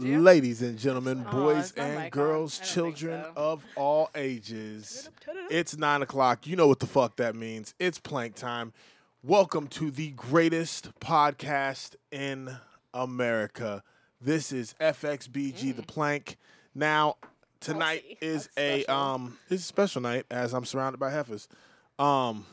ladies and gentlemen, Aw, boys and girls, children of all ages, it's nine o'clock. You know what the fuck that means. It's plank time. Welcome to the greatest podcast in America. This is FXBG Mm. the Plank. Now, tonight is a special. um, it's a special night as I'm surrounded by heifers. Um,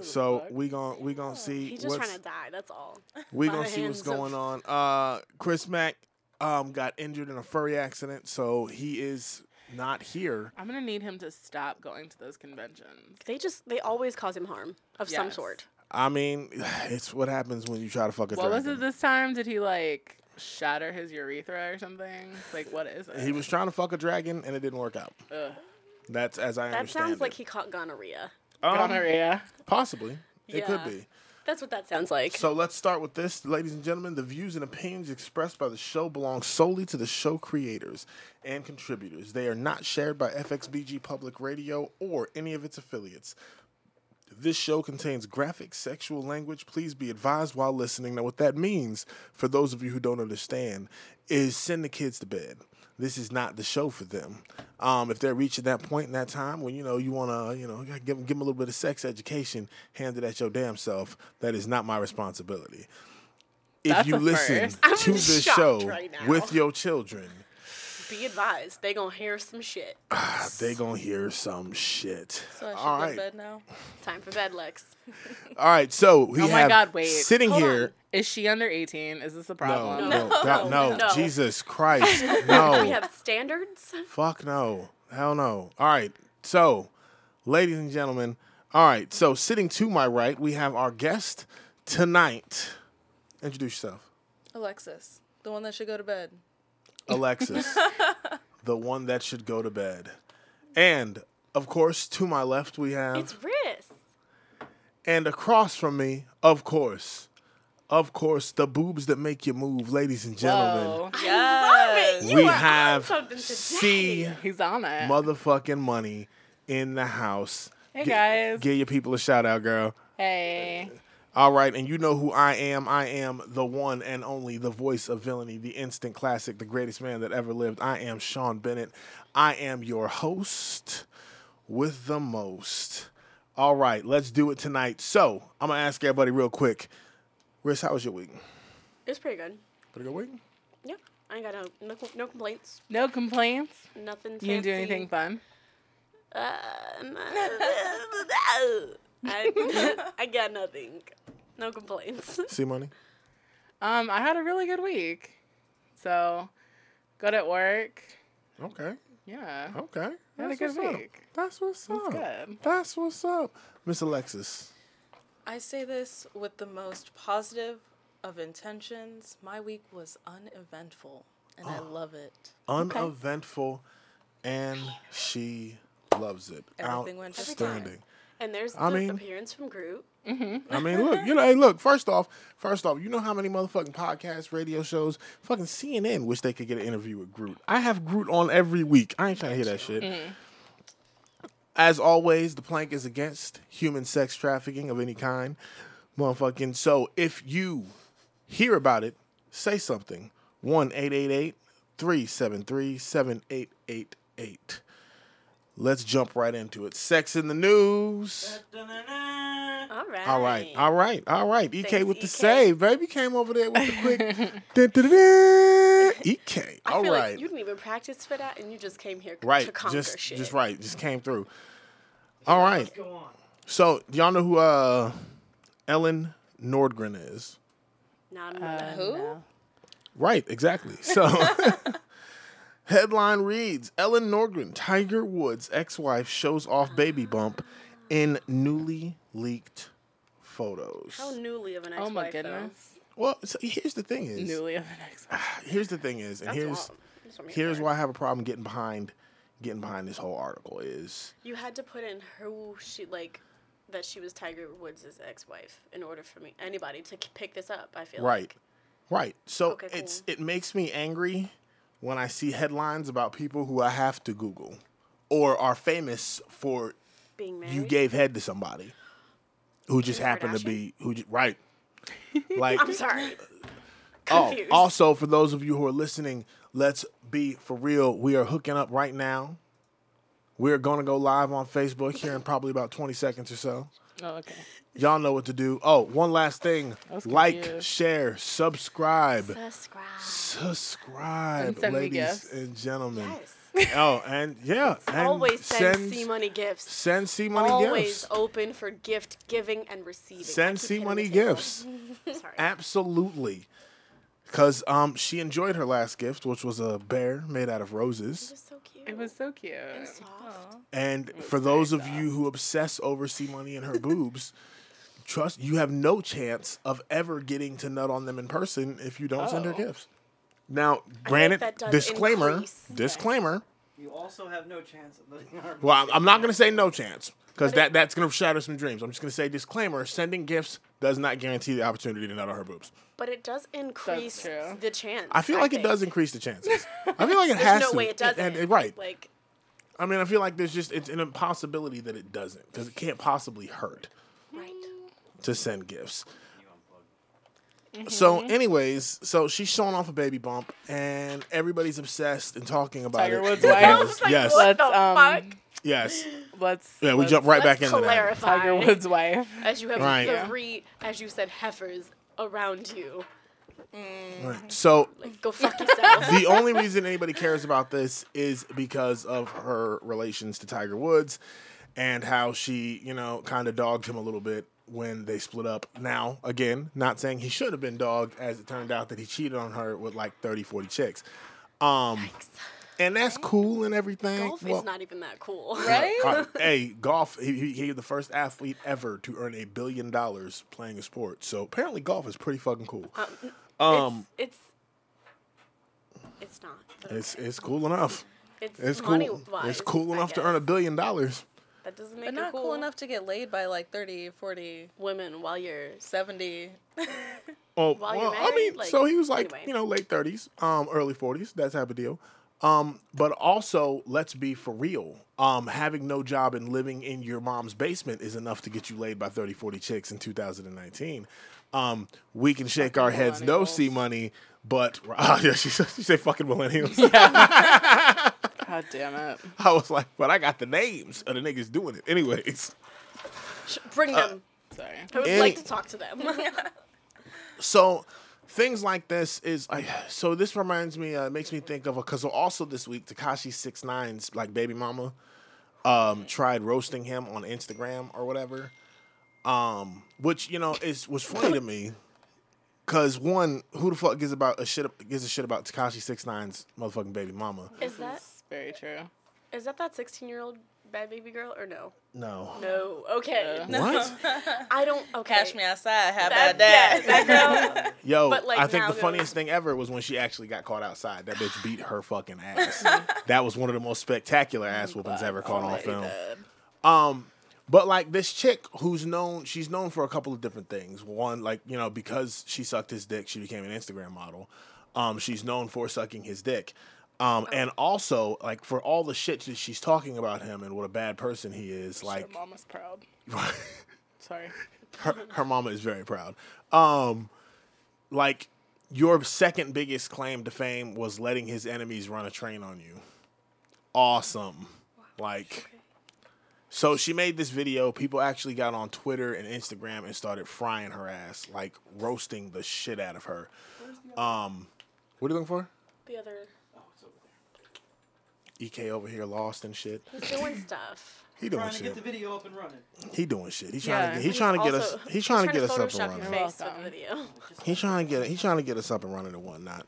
so we gon' we gonna see He's just what's trying to die. That's all. we by gonna see what's hands of- going on. Uh, Chris Mack um got injured in a furry accident, so he is not here. I'm gonna need him to stop going to those conventions. They just they always cause him harm of some sort. I mean, it's what happens when you try to fuck a dragon. What was it this time? Did he like shatter his urethra or something? Like what is it? He was trying to fuck a dragon and it didn't work out. Ugh. That's as I That understand That sounds like he caught gonorrhea. Um, gonorrhea. Possibly, it could be. That's what that sounds like. So let's start with this, ladies and gentlemen. The views and opinions expressed by the show belong solely to the show creators and contributors. They are not shared by FXBG Public Radio or any of its affiliates. This show contains graphic sexual language. Please be advised while listening. Now, what that means, for those of you who don't understand, is send the kids to bed. This is not the show for them. Um, if they're reaching that point in that time when you know you want to, you know, give them, give them a little bit of sex education, hand it at your damn self. That is not my responsibility. If That's you listen to this show right with your children, Be advised, they gonna hear some shit. they gonna hear some shit. So I should All go right, to bed now. Time for bed, Lex. all right. So we Oh my have God, wait. sitting Hold here. on. Is she under 18? Is this a No, problem? no, No. God, no, No. Jesus Christ, no. We have standards. Fuck no. Hell no. All right. So, ladies and gentlemen, all right. So, sitting to my right, we have our guest tonight. Introduce yourself. Alexis, the one that should go to bed. Alexis, the one that should go to bed. And, of course, to my left, we have, It's Riss. and across from me, of course, of course, the boobs that make you move, ladies and gentlemen. Whoa. Love Yes. it. You we are have something. C He's on it. motherfucking money in the house. hey Gi- guys. Give your people a shout out, girl. hey. All right, and you know who I am. I am the one and only, the voice of villainy, the instant classic, the greatest man that ever lived. I am Sean Bennett. I am your host with the most. All right, let's do it tonight. So, I'm going to ask everybody real quick. Riss, how was your week? It was pretty good. Pretty good week? Yeah, I ain't got no no, no complaints. No complaints. Nothing. You didn't do anything fun. Uh, I, I got nothing. No complaints. C money? Um, I had a really good week. So, good at work. Okay. Yeah. Okay. Had a That's good what's up. That's what's up. good. That's what's up. Miss Alexis. I say this with the most positive of intentions. My week was uneventful, and I love it. Uneventful, and she loves it. Everything went just fine. Outstanding. And there's the I mean- appearance from Groot. Mm-hmm. I mean, look, you know, hey, look. First off, first off, you know how many motherfucking podcasts, radio shows, fucking CNN wish they could get an interview with Groot. I have Groot on every week. I ain't trying to hear that shit. Mm-hmm. As always, the plank is against human sex trafficking of any kind, motherfucking. So if you hear about it, say something. One eight eight eight three seven three seven eight eight eight. Let's jump right into it. Sex in the news. All right. All right, all right, all right. EK Thanks, with the EK. save, baby came over there with the quick. dun, dun, dun, dun. EK, I all feel right, like you didn't even practice for that, and you just came here right, to conquer just shit. just right, just came through. All right. So y'all know who uh Elin Nordegren is? Not Uh, Who? no. Right, exactly. So headline reads: Elin Nordegren, Tiger Woods' ex-wife, shows off baby bump in newly leaked photos. how newly of an ex-wife Oh my though? goodness. Well, so here's the thing: is Newly of an ex. here's the thing is, and That's here's wrong. That's what I'm here's here why I have a problem getting behind getting behind this whole article is you had to put in who she like that she was Tiger Woods' ex-wife in order for me anybody to pick this up. I feel right, like. right. So Okay, it's it makes me angry when I see headlines about people who I have to Google or are famous for being married. you gave head to somebody who just Kim happened to be who just, right. Like I'm sorry. Oh, confused. Oh, also for those of you who are listening, let's be for real. We are hooking up right now. We're gonna go live on Facebook here in probably about 20 seconds or so. Oh, okay. Y'all know what to do. Oh, one last thing. Like, confused. share, subscribe. Subscribe. Subscribe, And send me ladies gifts. and gentlemen. Yes. Oh, and yeah, and Always send C money gifts. Send C money Gifts. Always gifts. open for gift giving and receiving. I Send keep C hitting the money table. gifts. Sorry. Absolutely. Because um, she enjoyed her last gift, which was a bear made out of It roses. was so cute. It was so cute. and soft. And was for very those of soft. you who obsess over C money and her boobs, trust you have no chance of ever getting to nut on them in person if you don't send her Oh. gifts. Now, granted, disclaimer, increase. disclaimer. You also have no chance of letting our. Well, I'm, I'm not going to say no chance because that, that's going to shatter some dreams. I'm just going to say disclaimer: sending gifts does not guarantee the opportunity to nut on her boobs. But it does increase the chance. I feel like it does increase the chances. I feel like it There's has no to. way it doesn't. And, and- right. Like, I mean, I feel like there's just it's an impossibility that it doesn't because it can't possibly hurt right. to send gifts. So, Mm-hmm. anyways, so she's showing off a baby bump, and everybody's obsessed and talking about Tiger it. Woods' because- wife? I like, yes, what Let's, the um, fuck? yes, Let's. yeah. We let's- jump right back into that. clarify. Tiger Woods' wife. As you have Right. three, as you said, heifers around you. Right. So, Like, go fuck yourself. the only reason anybody cares about this is because of her relations to Tiger Woods and how she, you know, kind of dogged him a little bit when they split up. Now, again, not saying he should have been dogged as it turned out that he cheated on her with like 30, 40 chicks. Um and that's cool and everything. Golf Well, is not even that cool. Right? hey, golf, he, he, he's the first athlete ever to earn a billion dollars playing a sport. So apparently golf is pretty fucking cool. Um, it's, it's it's not. it's okay. it's cool enough. it's, It's money cool. Wise, It's cool enough to earn a billion dollars. That doesn't make But it not cool. cool enough to get laid by like 30, 40, Women while you're 70. Oh, While you're well, I mean, like, so he was like, anyway. you know, late thirties, um, early forties, that type of deal. Um, but also, let's be for real. Um, having no job and living in your mom's basement is enough to get you laid by 30, 40 chicks in 2019. Um, we can shake our heads, no millennials. C money, but oh, yeah, she said, she said fucking millennials. God damn it. I was like, but I got the names of the niggas doing it. Anyways, Sh- bring Uh, them. Sorry. I would any- like to talk to them. So things like this is like so this reminds me uh, makes me think of a because also this week Tekashi Six Nine's like baby mama um tried roasting him on Instagram or whatever. Um which you know is was funny to me because one who the fuck gives about a shit gives a shit about Tekashi Six Nine's motherfucking baby mama? Is that very true. is that that sixteen year old bad baby girl or no? no No. Okay. Uh, what I don't. Okay. Cash me outside. How That, about that? yeah, that girl. Yo, But, like, I think the go- funniest thing ever was when she actually got caught outside. That bitch beat her fucking ass. that was one of the most spectacular ass whoopings ever caught on film. dead. Um, but like this chick who's known, she's known for a couple of different things. One, like you know, because she sucked his dick, she became an Instagram model. Um, she's known for sucking his dick. Um, and also like for all the shit that she's talking about him and what a bad person he is. Like, Your mama's proud. Sorry. her, her mama is very proud. Um, like your second biggest claim to fame was letting his enemies run a train on you. Awesome. Like, so she made this video. People actually got on Twitter and Instagram and started frying her ass, like roasting the shit out of her. Um, what are you looking for? The other. EK over here lost and shit. He's doing stuff. He doing Trying to get the video up and running. He doing shit. He's trying Yeah. to get. He's He's trying to get us. He's trying to get us up and running. your You're face for the welcome. video. He's trying to get he's trying to get us up and running and whatnot.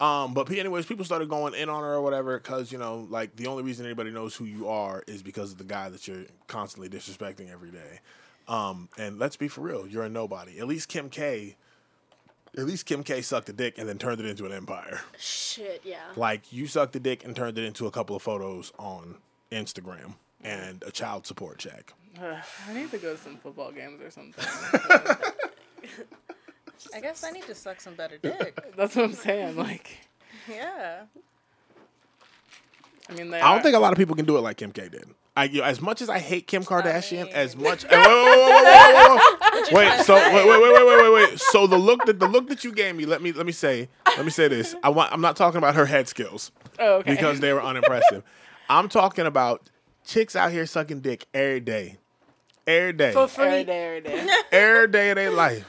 Um, but anyways, people started going in on her or whatever because you know, like the only reason anybody knows who you are is because of the guy that you're constantly disrespecting every day. Um, and let's be for real, you're a nobody. At least Kim K. At least Kim K sucked a dick and then turned it into an empire. Shit. Yeah. Like you sucked a dick and turned it into a couple of photos on Instagram and a child support check. Ugh, I need to go to some football games or something. I guess I need to suck some better dick. That's what I'm saying. Like, yeah. I mean, they I don't are- think a lot of people can do it like Kim K did. I, you know, as much as I hate Kim Kardashian, mean- as much. Wait, wait, wait, wait, wait, wait, wait, wait. So wait, wait, wait, wait, wait, wait, wait. So the look that the look that you gave me, let me let me say, let me say this. I want. I'm not talking about her head skills Oh, okay. because they were unimpressive. I'm talking about chicks out here sucking dick every day, every day, For free. every day, every day. every day of their life.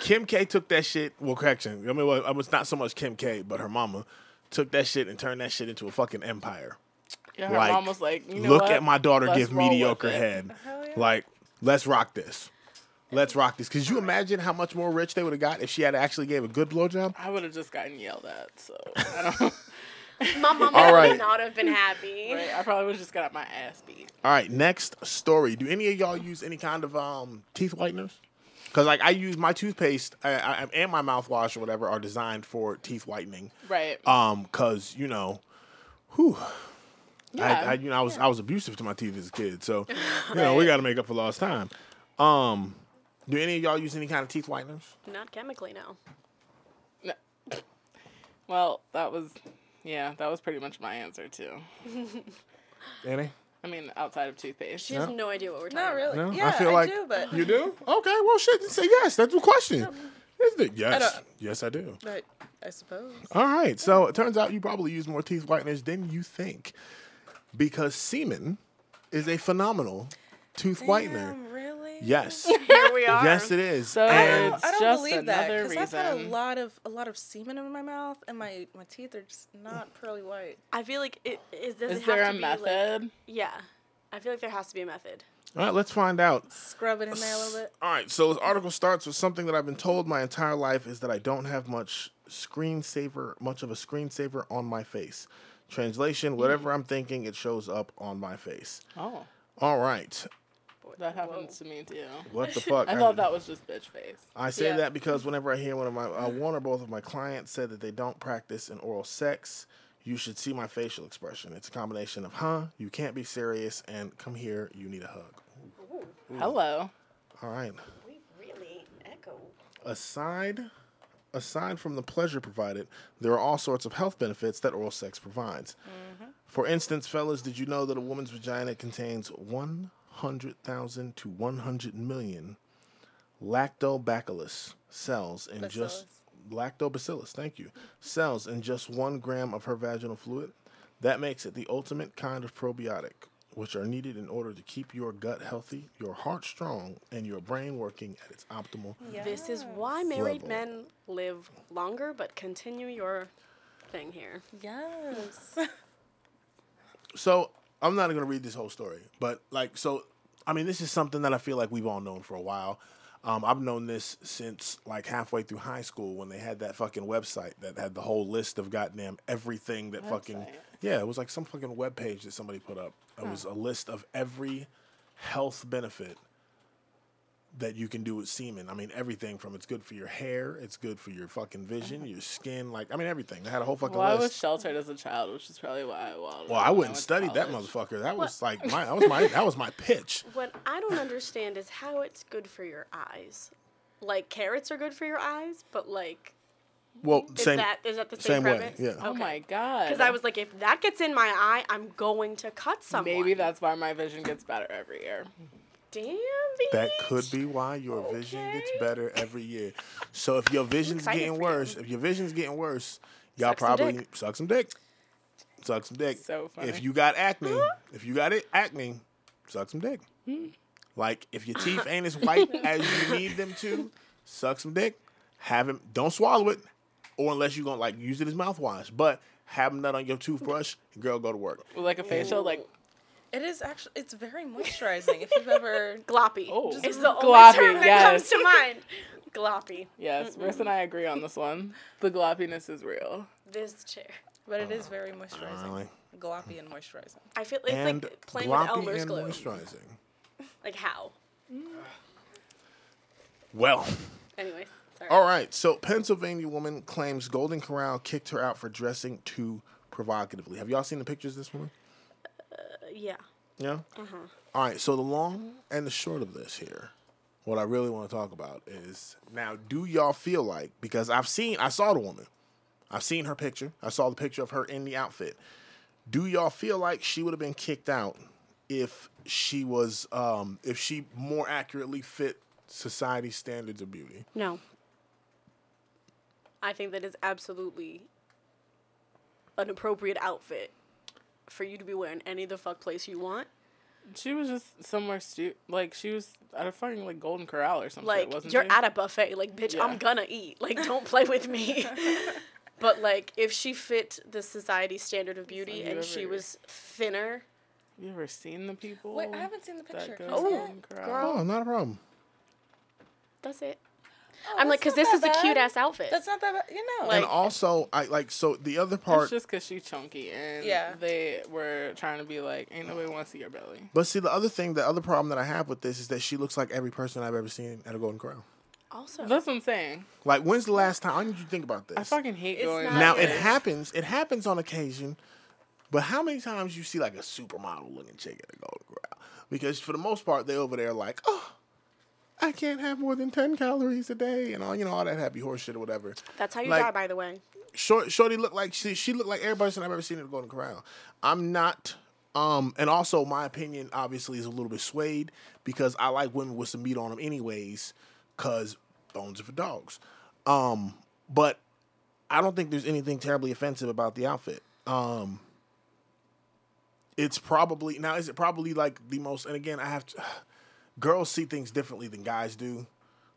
Kim K took that shit. Well, correction. I mean, well, it was not so much Kim K, but her mama took that shit and turned that shit into a fucking empire. Yeah, her Like, mom was like, you know Look what? at my daughter Let's give mediocre it. head. Like, let's rock this. Let's rock this. Could you imagine how much more rich they would have got if she had actually gave a good blowjob? I would have just gotten yelled at, so I don't. My mom All would right. not have been happy. right, I probably would have just got my ass beat. All right, next story. Do any of y'all use any kind of um, teeth whiteners? Because like I use my toothpaste I, I, and my mouthwash or whatever are designed for teeth whitening. Right. Um, cause you know, whew, yeah. I, I you know I was I was abusive to my teeth as a kid, so you know we got to make up for lost time. Um, do any of y'all use any kind of teeth whiteners? Not chemically, no. No. well, that was, yeah, that was pretty much my answer too. Any? I mean, outside of toothpaste. She has no idea what we're talking Not really. No, Yeah, I feel like do, but you do. Okay, well, shit. Say yes. That's the question. Isn't it? Yes. don't- Yes, I do. but I suppose. All right. So it turns out you probably use more teeth whiteners than you think, because semen is a phenomenal tooth whitener. Really? Yes. Here we are. yes, it is. So and it's I don't just believe that another because I've had a lot of a lot of semen in my mouth, and my my teeth are just not pearly white. I feel like it is. Does Is it there a be, method? Like, yeah, I feel like there has to be a method. all right, let's find out. Scrub it in there a little bit. All right, so this article starts with something that I've been told my entire life is that I don't have much screensaver, much of a screensaver on my face. Translation: Whatever I'm thinking, it shows up on my face. oh, All right, that happens to me too. what the fuck? I thought that was just bitch face. I say Yeah. that because whenever I hear one of my uh, one or both of my clients said that they don't practice in oral sex, you should see my facial expression. It's a combination of "huh," you can't be serious, and "come here, you need a hug." Hello. All right. We really echo. Aside aside from the pleasure provided, there are all sorts of health benefits that oral sex provides. Mm-hmm. For instance, fellas, did you know that a woman's vagina contains 100,000 to 100 million lactobacillus cells in just lactobacillus, thank you, cells in just 1 gram of her vaginal fluid? That makes it the ultimate kind of probiotic, which are needed in order to keep your gut healthy, your heart strong, and your brain working at its optimal This is why married Level. men live longer, but continue your thing here. Yes. So I'm not gonna read this whole story, but like, so I mean, this is something that I feel like we've all known for a while. Um, I've known this since like halfway through high school when they had that fucking website that had the whole list of goddamn everything that fucking yeah, it was like some fucking web page that somebody put up. It was a list of every health benefit that you can do with semen. I mean, everything from it's good for your hair, it's good for your fucking vision, your skin, like I mean everything. They had a whole fucking Well, I was sheltered as a child, which is probably why I well. Well, I wouldn't study that motherfucker. That was like my that was my that was my pitch. What I don't understand is how it's good for your eyes. Like carrots are good for your eyes, but like Well, is same that is that the same, same way, premise? yeah. Oh my god. Because I was like, if that gets in my eye, I'm going to cut someone. Maybe that's why my vision gets better every year. Damn. that could be why your vision gets better every year. So if your vision's getting for you. worse, if your vision's getting worse, y'all Suck probably dick. suck some dick. Suck some dick. So funny. If you got acne, if you got it acne, suck some dick. Hmm. Like if your teeth ain't as white as you need them to, suck some dick. Have him don't swallow it, or unless you gonna like use it as mouthwash. But have them nut on your toothbrush, girl, go to work. With like a facial, like It is actually it's very moisturizing. if you've ever Gloppy. Oh. It's Just the only gloppy, term that yes. comes to mind. Gloppy. yes, Marissa and I agree on this one. The gloppiness is real. This chair. but it is oh. very moisturizing. Really? Gloppy and moisturizing. I feel it's and like playing with gloppy Elmer's and glue. moisturizing. Like how? Mm. Well, Anyways, sorry. all right. So Pennsylvania woman claims Golden Corral kicked her out for dressing too provocatively. Have y'all seen the pictures this woman? Yeah. Yeah. All right. So the long and the short of this here, what I really want to talk about is now. Do y'all feel like because I've seen, I saw the woman, I've seen her picture, I saw the picture of her in the outfit. Do y'all feel like she would have been kicked out if she was um if she more accurately fit society's standards of beauty? No. I think that is absolutely an appropriate outfit for you to be wearing any of the fuck place you want. She was just somewhere stu like she was at a fucking like Golden Corral or something. Like wasn't you're she? at a buffet. Like bitch, Yeah. I'm gonna eat. Like don't play with me. but like if she fit the society standard of beauty you and she was thinner, You ever seen the people? Wait, I haven't seen the that picture. go Can to I see Oh, it? Golden Corral? girl. Oh, not a problem. that's it. Oh, I'm like, cause this not is a cute ass outfit. That's not that bad. You know. Like- and also, I like so the other part. It's part. just because she's chunky and Yeah. they were trying to be like, ain't nobody want to see your belly. But see, the other thing, the other problem that I have with this is that she looks like every person I've ever seen at a Golden Corral. also, That's what I'm saying. Like, when's the last time? I need you to think about this. I fucking hate It's going. not now it happens. It happens on occasion, but how many times you see like a supermodel looking chick at a Golden Corral? Because for the most part, they over there like, oh, I can't have more than ten calories a day, and all you know, all that happy horse shit or whatever. that's how you like- die, by the way. Short, Shorty looked like she she looked like every person I've ever seen at the Golden Corral. I'm not. Um, and also my opinion obviously is a little bit swayed because I like women with some meat on them anyways, cause bones are for dogs. Um, but I don't think there's anything terribly offensive about the outfit. Um, it's probably now is it probably like the most and again I have to girls see things differently than guys do.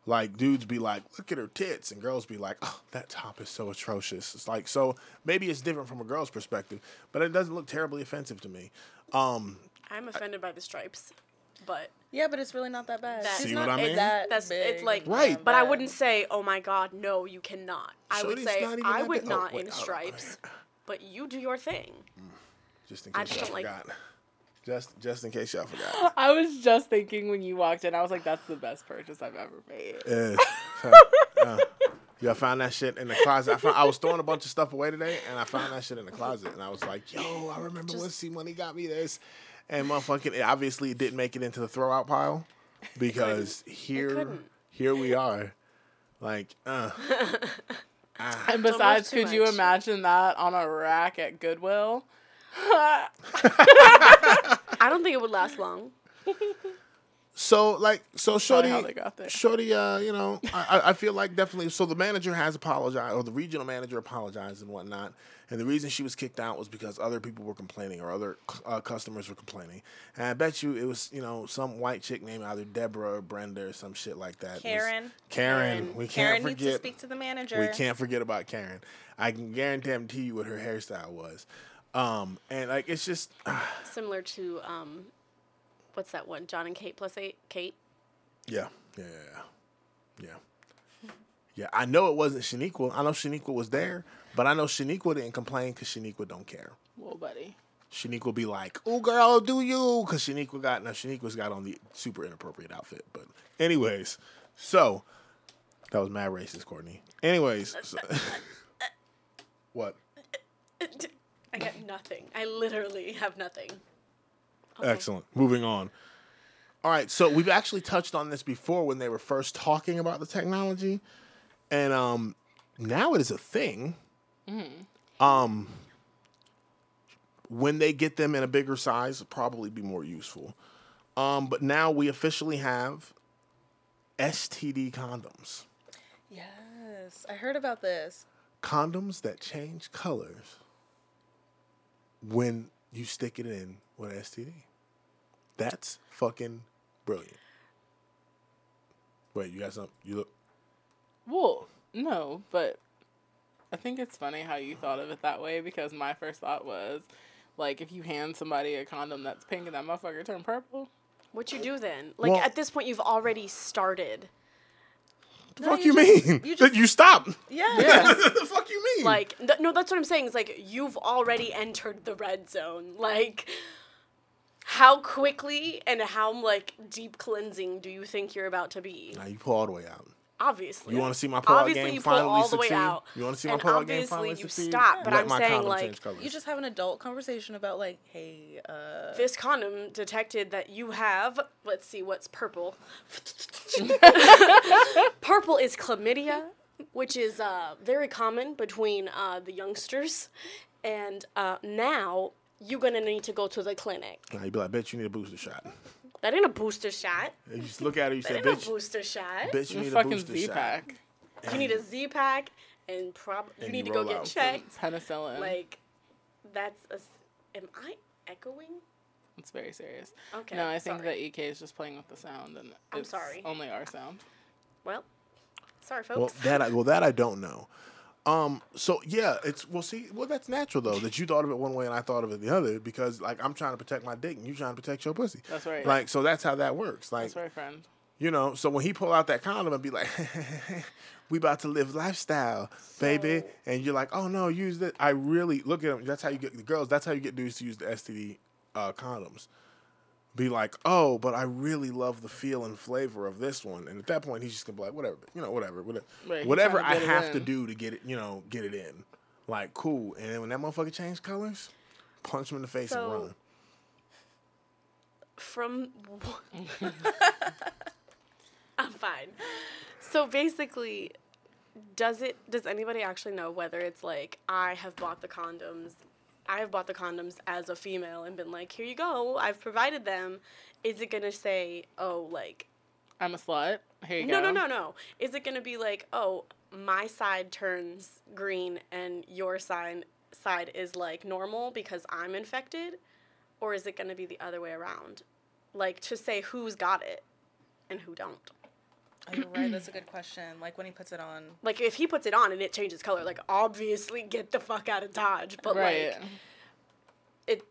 Like dudes be like, look at her tits, and girls be like, oh, that top is so atrocious. It's like so maybe it's different from a girl's perspective, but it doesn't look terribly offensive to me. Um, I'm offended by the stripes, but yeah, but it's really not that bad. That- She's See not what I mean? that That's- it's like- Right. that but I wouldn't say, oh my god, no, you cannot. I would say I would big. Oh, not wait, in stripes, but you do your thing. just in I case just y'all don't like- forgot. Just just in case y'all forgot. I was just thinking when you walked in, I was like, that's the best purchase I've ever made. Yeah. So, uh, yeah, I found that shit in the closet. I, found, I was throwing a bunch of stuff away today, and I found that shit in the closet. And I was like, yo, I remember when C Money got me this. And motherfucking, it, obviously, it didn't make it into the throwout pile because here, here we are. Like, uh, And besides, too could you imagine that on a rack at Goodwill? I don't think it would last long. So like so Shorty got there. Shorty uh, you know, I, I- I feel like definitely so the manager has apologized or the regional manager apologized and whatnot. And the reason she was kicked out was because other people were complaining or other uh, customers were complaining. And I bet you it was, you know, some white chick named either Deborah or Brenda or some shit like that. Karen. Karen. Karen. We can't Karen needs to forget. speak to the manager. We can't forget about Karen. I can guarantee you what her hairstyle was. Um, and like it's just Similar to um, what's that one? John and Kate plus eight. Kate. Yeah, yeah, yeah, yeah. Yeah, yeah. I know it wasn't Shaniqua. I know Shaniqua was there, but I know Shaniqua didn't complain because Shaniqua don't care. Well, buddy. Shaniqua be like, "Oh, girl, do you?" Because Shaniqua got now Shaniqua's got on the super inappropriate outfit. But anyways, so that was mad racist, Courtney. Anyways, so, what? I got nothing. I literally have nothing. Excellent. Moving on. All right, so we've actually touched on this before when they were first talking about the technology, and um, now it is a thing. Um, when they get them in a bigger size, it'll probably be more useful. Um, but now we officially have STD condoms, Yes, I heard about this. condoms that change colors when you stick it in with STD. That's fucking brilliant. Wait, you got something? You look. Well, no, but I think it's funny how you thought of it that way because my first thought was like if you hand somebody a condom that's pink and that motherfucker turn purple. What you do then? Like Well- at this point, you've already started. The No, fuck you you, just- mean? you just- you stop. Yeah. the fuck you mean? Like th- no, that's what I'm saying. It's like you've already entered the red zone. Like how quickly and how like deep cleansing do you think you're about to be? now you pull all the way out. Obviously. You wanna see my pull-out obviously game you pull finally all the way succeed? out. You wanna see my and pull-out game obviously finally you succeed? stop, but Let I'm my saying like. You just have an adult conversation about like, hey, uh, this condom detected that you have. Let's see what's purple. purple is chlamydia, which is uh, very common between uh, the youngsters, and uh, now you're gonna need to go to the clinic. Now you'd be like, bitch, you need a booster shot. That ain't a booster shot. And you just look at her, you That say, ain't a bitch, booster shot. bitch, you need a fucking booster Z shot. pack, You need a Z pack and prob you need you to go get checked. penicillin. Like, that's a. Am I echoing? it's very serious. Okay. no, I think sorry. that EK is just playing with the sound, and I'm sorry. only our sound. Well, sorry, folks. Well, that I, well that I don't know. Um. So yeah, it's well. See, well that's natural though that you thought of it one way and I thought of it the other because like I'm trying to protect my dick and you're trying to protect your pussy. That's right. Like so that's how that works. Like That's right, friend. you know. So when he pull out that condom and be like, "We about to live lifestyle, baby," and you're like, "Oh no, use it." I really look at him. That's how you get the girls. That's how you get dudes to use the STD uh, condoms. Be like, oh, but I really love the feel and flavor of this one, and at that point, he's just gonna be like, whatever, you know, whatever, whatever, Right, whatever I get it have to do to get it, you know, get it in, like cool. And then when that motherfucker changed colors, punch him in the face So- and run. From. I'm fine. So basically, does it? Does anybody actually know whether it's like I have bought the condoms? I have bought the condoms as a female and been like, here you go. I've provided them. Is it gonna say, oh, like I'm a slut. Here you No, go. no, no, no. Is it going to be like, oh, my side turns green and your side side is like normal because I'm infected, or is it going to be the other way around? Like to say who's got it and who don't. Oh, right. That's a good question. Like when he puts it on. Like if he puts it on and it changes color, like obviously get the fuck out of Dodge. But right. like it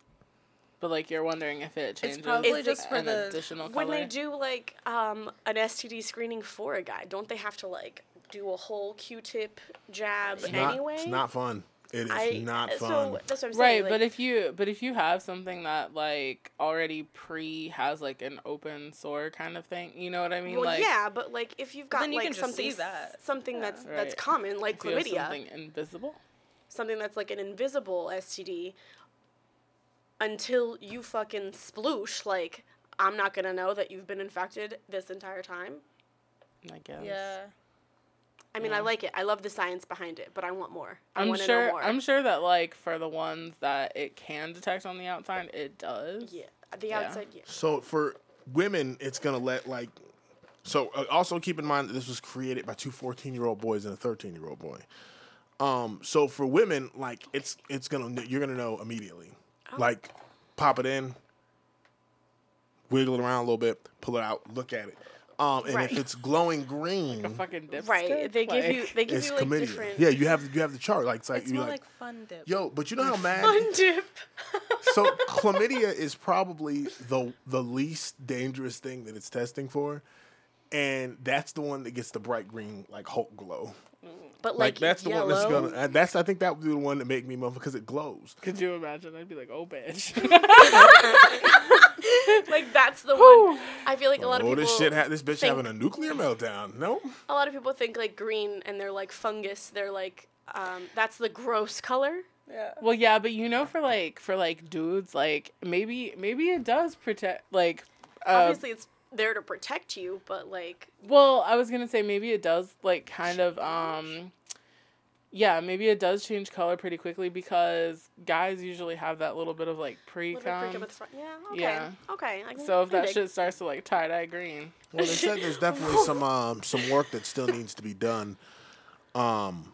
but like you're wondering if it changes It's probably Is just an for the- additional when they do like um an STD screening for a guy, don't they have to like do a whole Q-tip jab It's not, anyway? it's not fun. It is I, not fun. So that's what I'm saying. right, like, but if you but if you have something that like already pre has like an open sore kind of thing, you know what I mean? Well, like yeah, but like if you've got then you like can just something see that. something that's that's Right. common like if you have chlamydia, something invisible. something that's like an invisible STD, until you fucking sploosh, like I'm not gonna know that you've been infected this entire time. I guess. Yeah. I mean, I like it. I love the science behind it, but I want more. I I'm want to sure. know more. I'm sure that like for the ones that it can detect on the outside, it does. yeah, the Yeah. outside. Yeah. So for women, it's gonna let like. So uh, also keep in mind that this was created by two 14 year old boys and a 13 year old boy. Um, so for women, like it's it's gonna you're gonna know immediately. Like pop it in, wiggle it around a little bit, pull it out, look at it. Um, and Right. if it's glowing green, A fucking dipstick. Right. They give you they give it's you like chlamydia. different. Yeah, you have you have the chart. Like it's like It's you more like, like fun dip. yo, but you know how mad Fun dip. so chlamydia is probably the the least dangerous thing that it's testing for, and that's the one that gets the bright green like Hulk glow. But Like, like, that's the yellow, one that's gonna. That's I think that would be the one that make me move because it glows. Could you imagine? I'd be like, oh bitch. like that's the one. I feel like a lot of Oh, people. this shit! Ha- this bitch think- having a nuclear meltdown. No, a lot of people think like green and they're like fungus. They're like um, that's the gross color. Yeah. well, yeah, but you know, for like for like dudes, like maybe maybe it does protect like. Uh, Obviously, it's there to protect you, but like Well, I was gonna say maybe it does like kind of um yeah, maybe it does change color pretty quickly because guys usually have that little bit of like pre little bit cum. creepy the front. Yeah. Okay. Yeah. Okay. I can, So if I that dig. shit starts to like tie dye green. well they said there's definitely some um some work that still needs to be done. Um,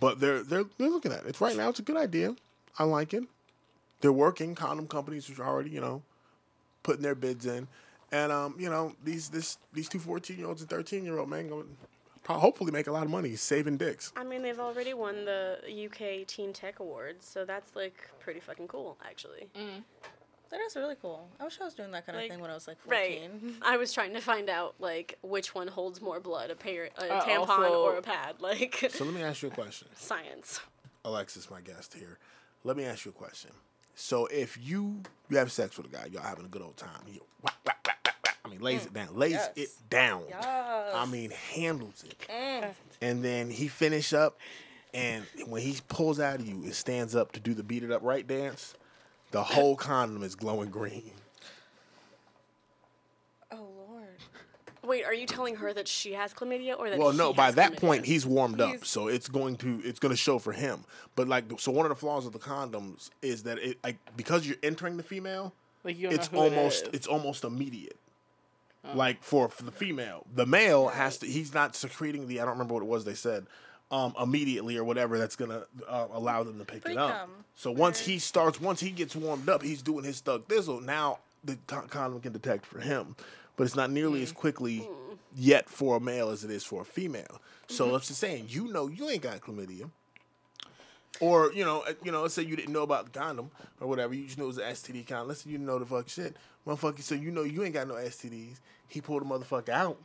but they're they're they're looking at it. It's right now. It's a good idea. I like it. They're working. Condom companies are already you know putting their bids in, and um you know these this these two 14 year olds and 13 year old man going to hopefully make a lot of money saving dicks. I mean, they've already won the UK Teen Tech Awards, so that's like pretty fucking cool, actually. That is really cool. I wish I was doing that kind of thing when I was like 14. Right. I was trying to find out like which one holds more blood, a, par- a Uh, tampon also- or a pad, like So let me ask you a question. science. Alexis, my guest here. Let me ask you a question. So if you you have sex with a guy, y'all having a good old time. You, whack, whack. I mean, lays it mm. down, lays Yes. it down. Yes. I mean, handles it. Mm. And then he finish up, and when he pulls out of you, it stands up to do the beat it up right dance. The whole condom is glowing green. Oh lord. Wait, are you telling her that she has chlamydia or that Well, no. By that chlamydia? point, he's warmed up, so it's going to it's going to show for him. But like, so one of the flaws of the condoms is that it like because you're entering the female, Like you it's almost it is. it's almost immediate. Oh. Like for, for the female, the male has to. He's not secreting the. I don't remember what it was they said. Um, immediately or whatever that's gonna uh, allow them to pick it up. So once he starts, once he gets warmed up, he's doing his thug thizzle. Now the condom can detect for him, but it's not nearly Mm. as quickly yet for a male as it is for a female. Mm-hmm. So it's just saying, you know, you ain't got chlamydia. Or you know, uh, you know, let's say you didn't know about the condom or whatever. You just knew it was an STD condom. Let's say you didn't know the fuck shit, motherfucker. So you know you ain't got no STDs. He pulled the motherfucker out,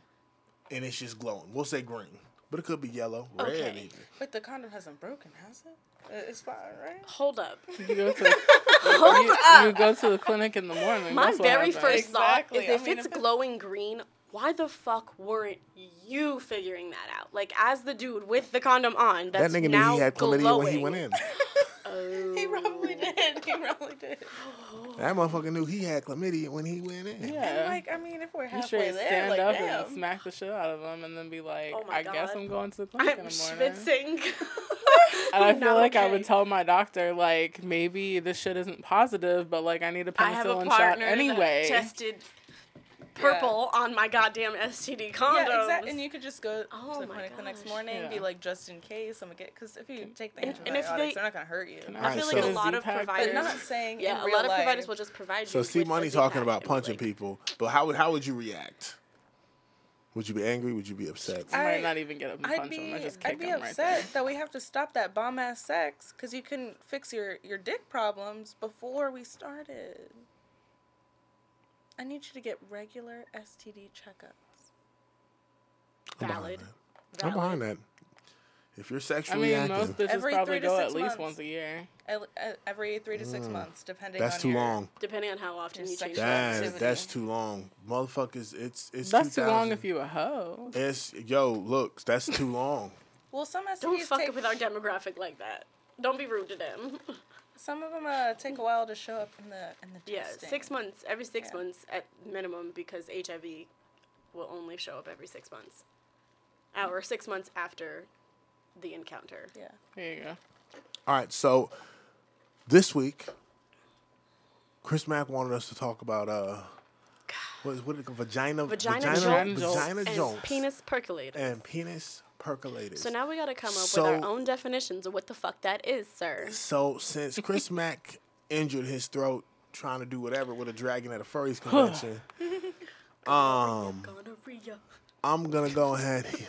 and it's just glowing. We'll say green, but it could be yellow, red, Okay. even. But the condom hasn't broken, has it? Uh, It's fine, right? Hold up. You go to you, you go to the clinic in the morning. My that's very happens. first thought Exactly. is I if mean, it's if it- glowing green, why the fuck weren't you figuring that out? Like as the dude with the condom on, That that's nigga knew he had chlamydia glowing. when he went in. Oh. He probably oh. did. He probably did. That motherfucker knew he had chlamydia when he went in. And Yeah. like, I mean, if we're You halfway straight there, stand like, up damn. and smack the shit out of him, and then be like, Oh my "I guess I'm going to the clinic in I'm the morning." schwitzing. And I feel Not like I would tell my doctor, like, maybe this shit isn't positive, but like I need a I have a penicillin shot anyway. that tested purple on my goddamn STD condoms. Yeah, exactly. And you could just go Oh to the my clinic the next morning and be like, just in case, I'm gonna get. Because if you take the And- and if antibiotics, they- they're not gonna hurt you. Can I feel so- like a lot of Z-Pack But providers. not saying yeah, in a real lot of providers life- will just provide So you. Steve with Money talking about punching like, people, but how would how would you react? Would you be angry? Would you be upset? I might not even get up and I'd punch be, him. I just kick I'd be him right upset there. that we have to stop that bomb ass sex because you couldn't fix your, your dick problems before we started. I need you to get regular STD checkups. I'm behind Valid. that. I'm behind that. If you're I sexually mean, active, most bitches Every probably three to go six at least months. once a year. El- Every three to six months, depending Mm. that's on too your, long. Depending on how often you change sexual your That, activity. that's too long, motherfuckers. It's it's That's too long 2000. if you a hoe. It's yo, look, that's too long. Well, some STDs Don't fuck take, up with our demographic like that. Don't be rude to them. Some of them uh, take a while to show up in the in the yeah, six months, every six Yeah. months at minimum because HIV will only show up every six months. Uh, or six months after the encounter. Yeah. There you go. All right, so this week, Chris Mack wanted us to talk about uh, what is what is it, vagina, Vagina vagina, jolts. vagina And penis percolators. and penis percolators. so now we gotta come up So- with our own definitions of what the fuck that is, sir. So since Chris Mack injured his throat trying to do whatever with a dragon at a furries convention, um, Gonorrhea. I'm gonna go ahead.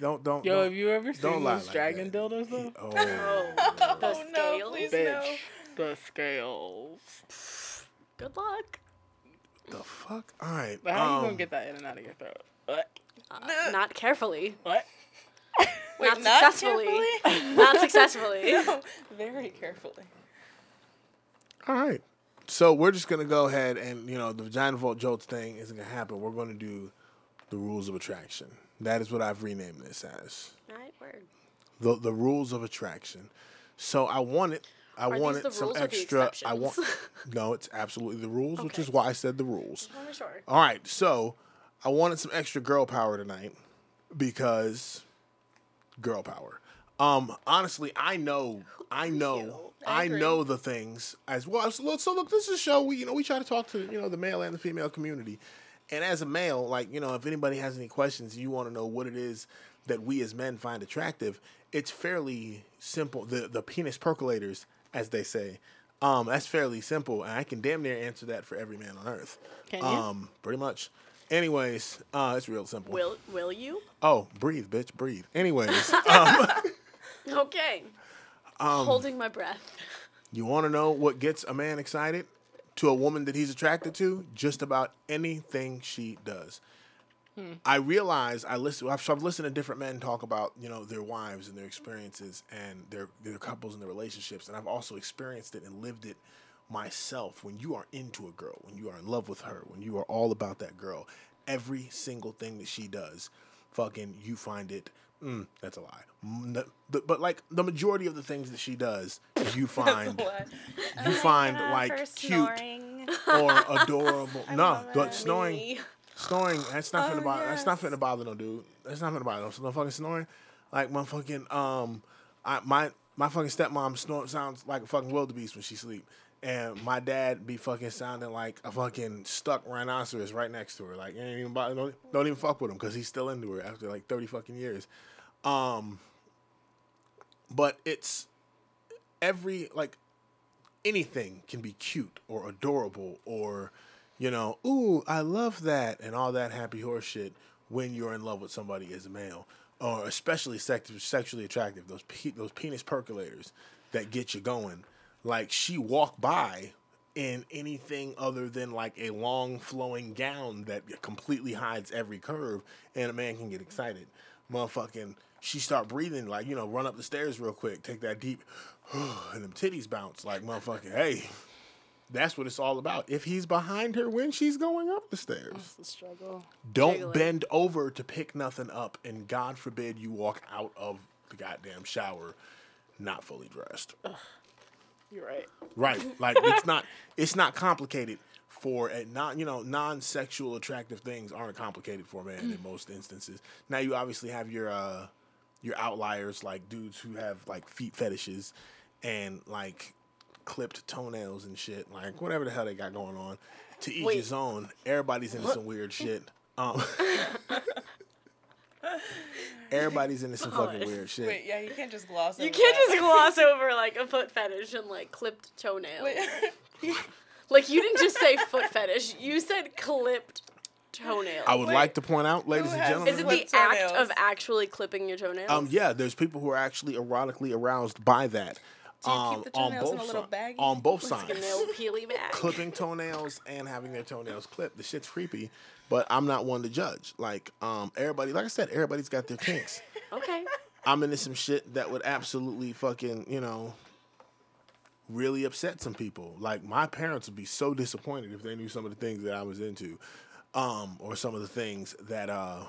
don't don't Yo, don't, have you ever don't seen lie those like dragon that. dildos though? Oh, The Oh, no, scales. please. Bitch, the scales. Good luck. the fuck! All right. But how you um, gonna get that in and out of your throat? What? Uh, not carefully. What? Wait, not not successfully. carefully? not successfully. No, very carefully. All right. So we're just gonna go ahead and you know the vagina vault jolts thing isn't gonna happen. We're gonna do the rules of attraction. That is what I've renamed this as. Alright, word. The the rules of attraction. So I wanted I Are these wanted the some rules or the extra I want? No, it's absolutely the rules, which is why I said the rules. I'm. All right, so I wanted some extra girl power tonight because girl power. Um, honestly, I know, I know, I I, know the things as well. So look, so look, this is a show. We, you know, we try to talk to you know the male and the female community, and as a male, like you know, if anybody has any questions, you want to know what it is that we as men find attractive. It's fairly simple. The the penis percolators, as they say. Um, that's fairly simple, and I can damn near answer that for every man on earth. Can you? Um, pretty much. Anyways, uh, it's real simple. Will will you? Oh, breathe, bitch, breathe. Anyways, um, Okay. Um, Holding my breath. you want to know what gets a man excited to a woman that he's attracted to? Just about anything she does. I realize I listen. I've, I've listened to different men talk about you know their wives and their experiences and their their couples and their relationships, and I've also experienced it and lived it myself. When you are into a girl, when you are in love with her, when you are all about that girl, every single thing that she does, fucking, you find it. Mm, that's a lie. The- the- but like the majority of the things that she does, you find you find like cute. or adorable. no, but snoring, Me. snoring. That's not Oh, finna bother. That's not yes. finna bother no dude. That's not finna bother no, no fucking snoring. Like motherfucking um, I my my fucking stepmom snore sounds like a fucking wildebeest when she sleep. And my dad be fucking sounding like a fucking stuck rhinoceros right next to her. Like ain't even bother, don't, don't even fuck with him because he's still into her after like thirty fucking years. Um, but it's every like anything can be cute or adorable or you know, ooh, I love that and all that happy horse shit when you're in love with somebody as a male or especially sex- sexually attractive. Those pe- those penis percolators that get you going. Like she walked by in anything other than like a long flowing gown that completely hides every curve and a man can get excited. Motherfucking she start breathing like, you know, run up the stairs real quick, take that deep and them titties bounce like motherfucking hey. That's what it's all about. If he's behind her when she's going up the stairs, It's a struggle. don't Jiggling. bend over to pick nothing up, and God forbid you walk out of the goddamn shower not fully dressed. You're right. Right? Like it's not it's not complicated for a non you know non sexual attractive things aren't complicated for a man in most instances. Now you obviously have your uh your outliers like dudes who have like feet fetishes and like clipped toenails and shit like whatever the hell they got going on. To each Wait. his own. Everybody's into some weird shit. Um, everybody's into some fucking weird shit. Wait, yeah, you can't just gloss over You can't that. just gloss over like a foot fetish and like clipped toenails. Wait, Like you didn't just say foot fetish. You said clipped toenails. I would Wait, like to point out, ladies and gentlemen, Is it the act toenails. of actually clipping your toenails? Um, yeah, there's people who are actually erotically aroused by that. Do you um, keep the on toenails in both a little si- baggie? on both Like a sides, nail peely bag. clipping toenails and having their toenails clipped. The shit's creepy, but I'm not one to judge. Like, um, everybody, like I said, everybody's got their kinks. Okay. I'm into some shit that would absolutely fucking, you know, really upset some people. Like my parents would be so disappointed if they knew some of the things that I was into, um, or some of the things that uh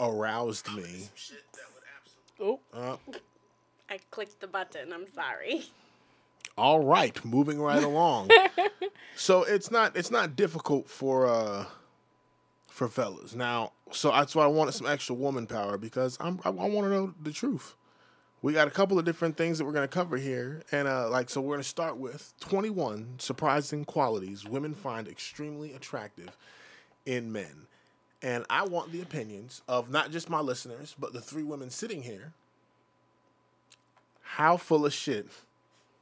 aroused me. Oh, Uh, I clicked the button. I'm sorry. All right, moving right along. so it's not it's not difficult for uh for fellas. Now, so that's why I wanted some extra woman power because I'm I, I want to know the truth. We got a couple of different things that we're going to cover here and uh like so we're going to start with 21 surprising qualities women find extremely attractive in men. And I want the opinions of not just my listeners, but the three women sitting here. How full of shit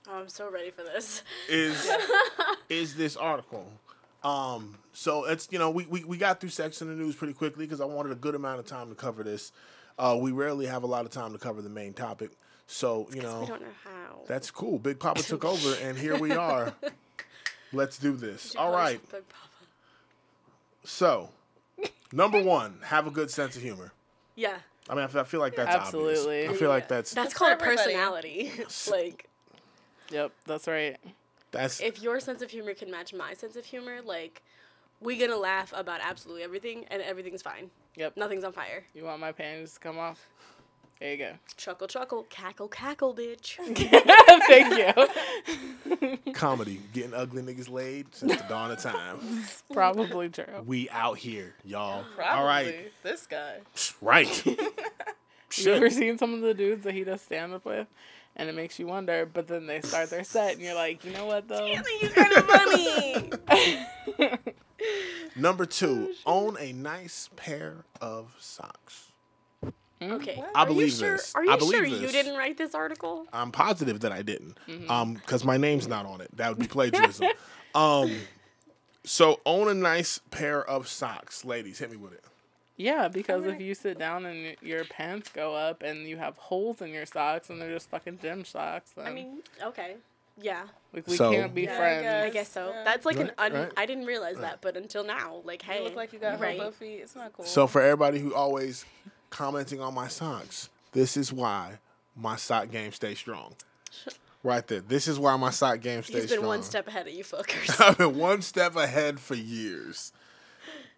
Oh, I'm so ready for this. is is this article. Um, so it's you know we, we, we got through sex in the news pretty quickly because I wanted a good amount of time to cover this. Uh, we rarely have a lot of time to cover the main topic, so you We know don't know how. that's cool. Big Papa took over, and here we are. Let's do this. All right. Big Papa. So, number one, have a good sense of humor. Yeah. I mean, I feel, I feel like that's Absolutely. obvious. I feel like that's That's That's called for personality. like, yep, that's right. That's if your sense of humor can match my sense of humor, like, we gonna laugh about absolutely everything, and everything's fine. Yep. Nothing's on fire. You want my panties to come off? There you go. Chuckle, chuckle, cackle, cackle, bitch. Thank you. comedy, getting ugly niggas laid since the dawn of time. Probably true. We out here, y'all. Probably. All right. This guy. Right. You ever seen some of the dudes that he does stand up with? And it makes you wonder, but then they start their set and you're like, you know what though? you kind of funny. Number two, own a nice pair of socks. Okay. What? I Are you believe sure? this. Are you I believe sure you didn't write this article? I'm positive that I didn't, Mm-hmm. um, because my name's not on it. That would be plagiarism. um, so own a nice pair of socks, ladies. Hit me with it. Yeah, because if you sit down and your pants go up and you have holes in your socks and they're just fucking gym socks, then I mean, okay. Yeah, like we So- can't be Yeah, I friends. guess. I guess so. Yeah. That's like an un. right. I didn't realize that, but until now, like, hey, You look like you got right. hobo feet. It's not cool. So for everybody who always commenting on my socks, this is why my sock game stays strong. Right there. This is why my sock game stays strong. He's been strong. one step ahead of you, fuckers. I've been one step ahead for years.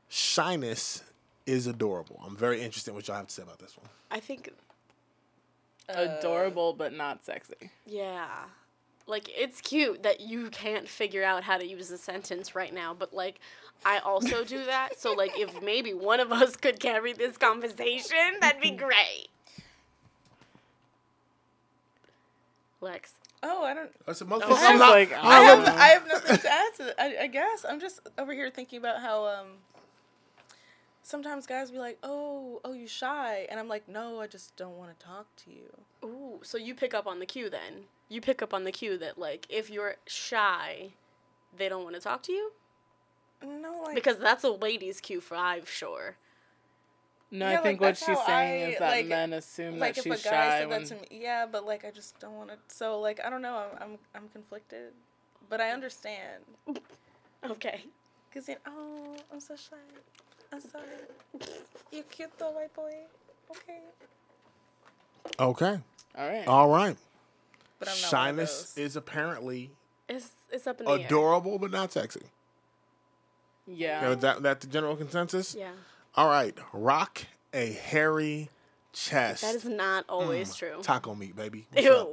Shyness is adorable. I'm very interested in what y'all have to say about this one. I think, Adorable but not sexy. yeah. like it's cute that you can't figure out how to use a sentence right now, but like I also do that. So like if maybe one of us could carry this conversation, that'd be great. Lex. Oh, I don't. I said, I motherfucker, I'm not. like, I'm I have, I have nothing to add to it. I, I guess I'm just over here thinking about how um. Sometimes guys be like, "Oh, oh, you shy," and I'm like, "No, I just don't want to talk to you." Ooh, so you pick up on the cue then. You pick up on the cue that like if you're shy, they don't want to talk to you No, like because that's a ladies' cue for I'm sure. No, Yeah, I think like, what she's saying I, is that like- men assume like that if a she's guy shy said when that to me, yeah, but like I just don't want to. So like I don't know. I'm I'm I'm conflicted, but I understand. Okay. Cause then, oh, I'm so shy. I'm sorry. You're cute though, white boy. Okay. Okay. all right. All right. But I'm not Shyness one of those. is apparently It's it's up in the air. adorable, but not sexy. yeah. You know, that that the general consensus. Yeah. All right. Rock a hairy chest. That is not always Mm. true. Taco meat, baby. What's up?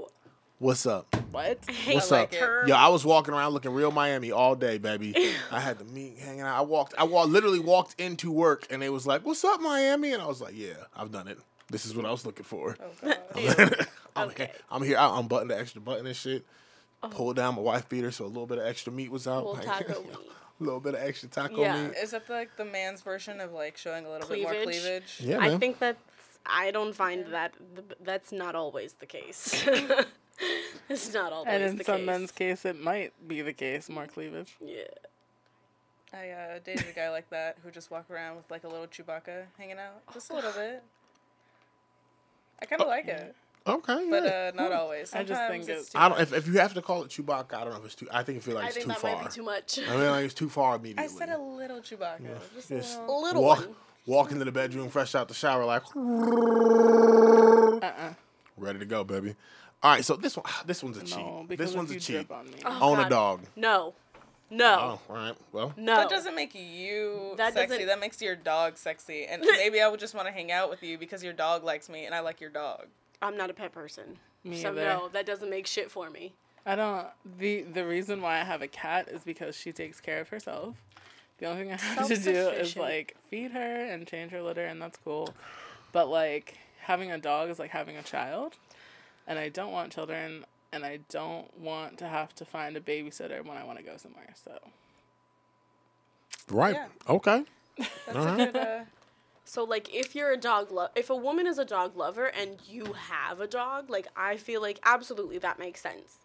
Ew. What's up? what? I What's that up? term. Yo, I was walking around looking real Miami all day, baby. I had the meat hanging out. I walked, I walked, literally walked into work, and they was like, "What's up, Miami?" And I was like, "Yeah, I've done it. This is what I was looking for." Oh, God. I'm, Okay. here, I'm here. I unbuttoned the extra button and shit. Oh. Pulled down my wife beater, so a little bit of extra meat was out. Little like, taco meat. a little bit of extra taco Yeah. meat. Is that like the man's version of like showing a little bit more Cleavage? cleavage? Yeah, I think that's. I don't find that that's not always the case. it's not always And in the some case. men's case, it might be the case, more cleavage. Yeah. I uh, dated a guy like that who just walked around with like a little Chewbacca hanging out, just a little bit. I kind of like it, Okay, but yeah. uh, not always. I just Sometimes think it's it- too I don't. much. If, if you have to call it Chewbacca, I don't know if it's too. I think it feel like I it's think too that far. might be too much. I mean, like it's too far immediately. I said a little Chewbacca, just a Just little. A little walk, one. walk into the bedroom fresh out the shower, like Uh-uh. ready to go, baby. All right, so this one, this one's a No, cheat. because This one's a cheat. drip on. Oh, On a dog. No. No. Oh, all right. Well, No. That doesn't make you That sexy. doesn't- That makes your dog sexy. And maybe I would just want to hang out with you because your dog likes me and I like your dog. I'm not a pet person. Me so either. no, that doesn't make shit for me. I don't. the The reason why I have a cat is because she takes care of herself. The only thing I have to do is like feed her and change her litter, and that's cool. But like having a dog is like having a child, and I don't want children, and I don't want to have to find a babysitter when I want to go somewhere. So right. Yeah. Okay. That's Uh-huh. a good. Uh, So like if you're a dog lo- if a woman is a dog lover and you have a dog, like I feel like absolutely that makes sense.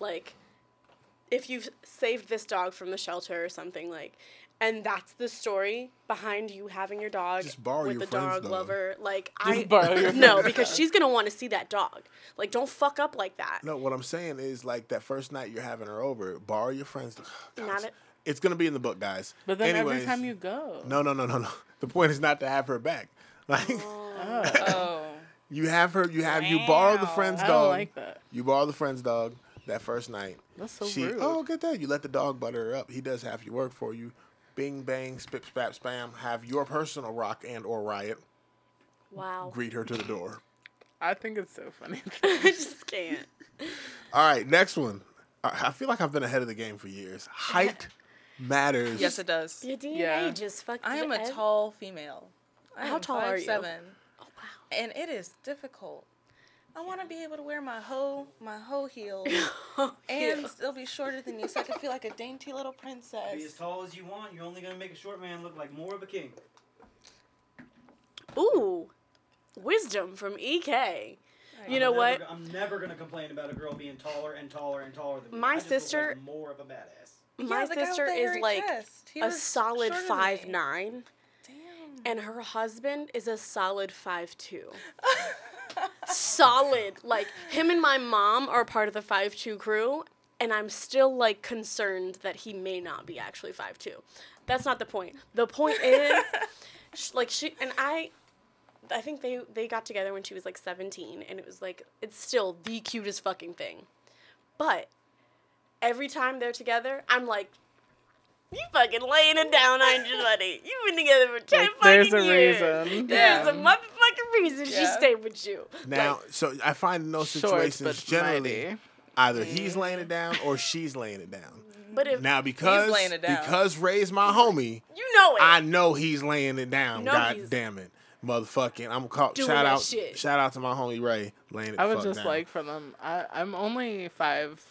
Like if you've saved this dog from the shelter or something like and that's the story behind you having your dog Just borrow with your the friend's dog, dog. lover. Like Just I borrow your No, because she's going to want to see that dog. Like don't fuck up like that. No, what I'm saying is like that first night you're having her over, borrow your friends. God, Not it's- it- it's gonna be in the book, guys. but then Anyways, every time you go, No, no, no, no, no. The point is not to have her back. Like oh, oh. you have her, you have you borrow the Wow. friend's I dog. don't like that. You borrow the friend's dog that first night. That's so she, rude. oh, get that. You let the dog butter her up. He does half your work for you. Bing, bang, spip, spap, spam. Have your personal rock and or riot Wow. greet her to the door. I think it's so funny. I just can't. All right, next one. I I feel like I've been ahead of the game for years. Height matters. Yes, it does. Your DNA Yeah. just fucked I am a ev- tall female. I How am tall are you? Seven. Oh, wow. and it is difficult. I want to be able to wear my hoe, my hoe heels, and Ew. still be shorter than you, so I can feel like a dainty little princess. Be as tall as you want. You're only gonna make a short man look like more of a king. Ooh, wisdom from EK. You know I'm what? never go- I'm never gonna complain about a girl being taller and taller and taller than me. My I just look sister- like more of a badass. My Yeah, the guy with sister is like a solid five nine, Damn. and her husband is a solid five two. solid, like him and my mom are part of the five two crew, and I'm still like concerned that he may not be actually five two. That's not the point. The point is, sh- like she and I. I think they they got together when she was like 17 and it was like it's still the cutest fucking thing. But every time they're together, I'm like you fucking laying it down, aren't you, buddy? You've been together for 10 Like, fucking there's a years. reason. There's Yeah. a motherfucking reason she stayed with you. Now, Like, so I find in those situations but generally, mighty. Either he's mm. laying it down or she's laying it down. But if Now because laying it down. because Ray's my homie, you know it, I know he's laying it down. know God damn it. Motherfucking I'm call doing shout that out shit. shout out to my homie Ray laying it I would just down. like for them. I I'm only five,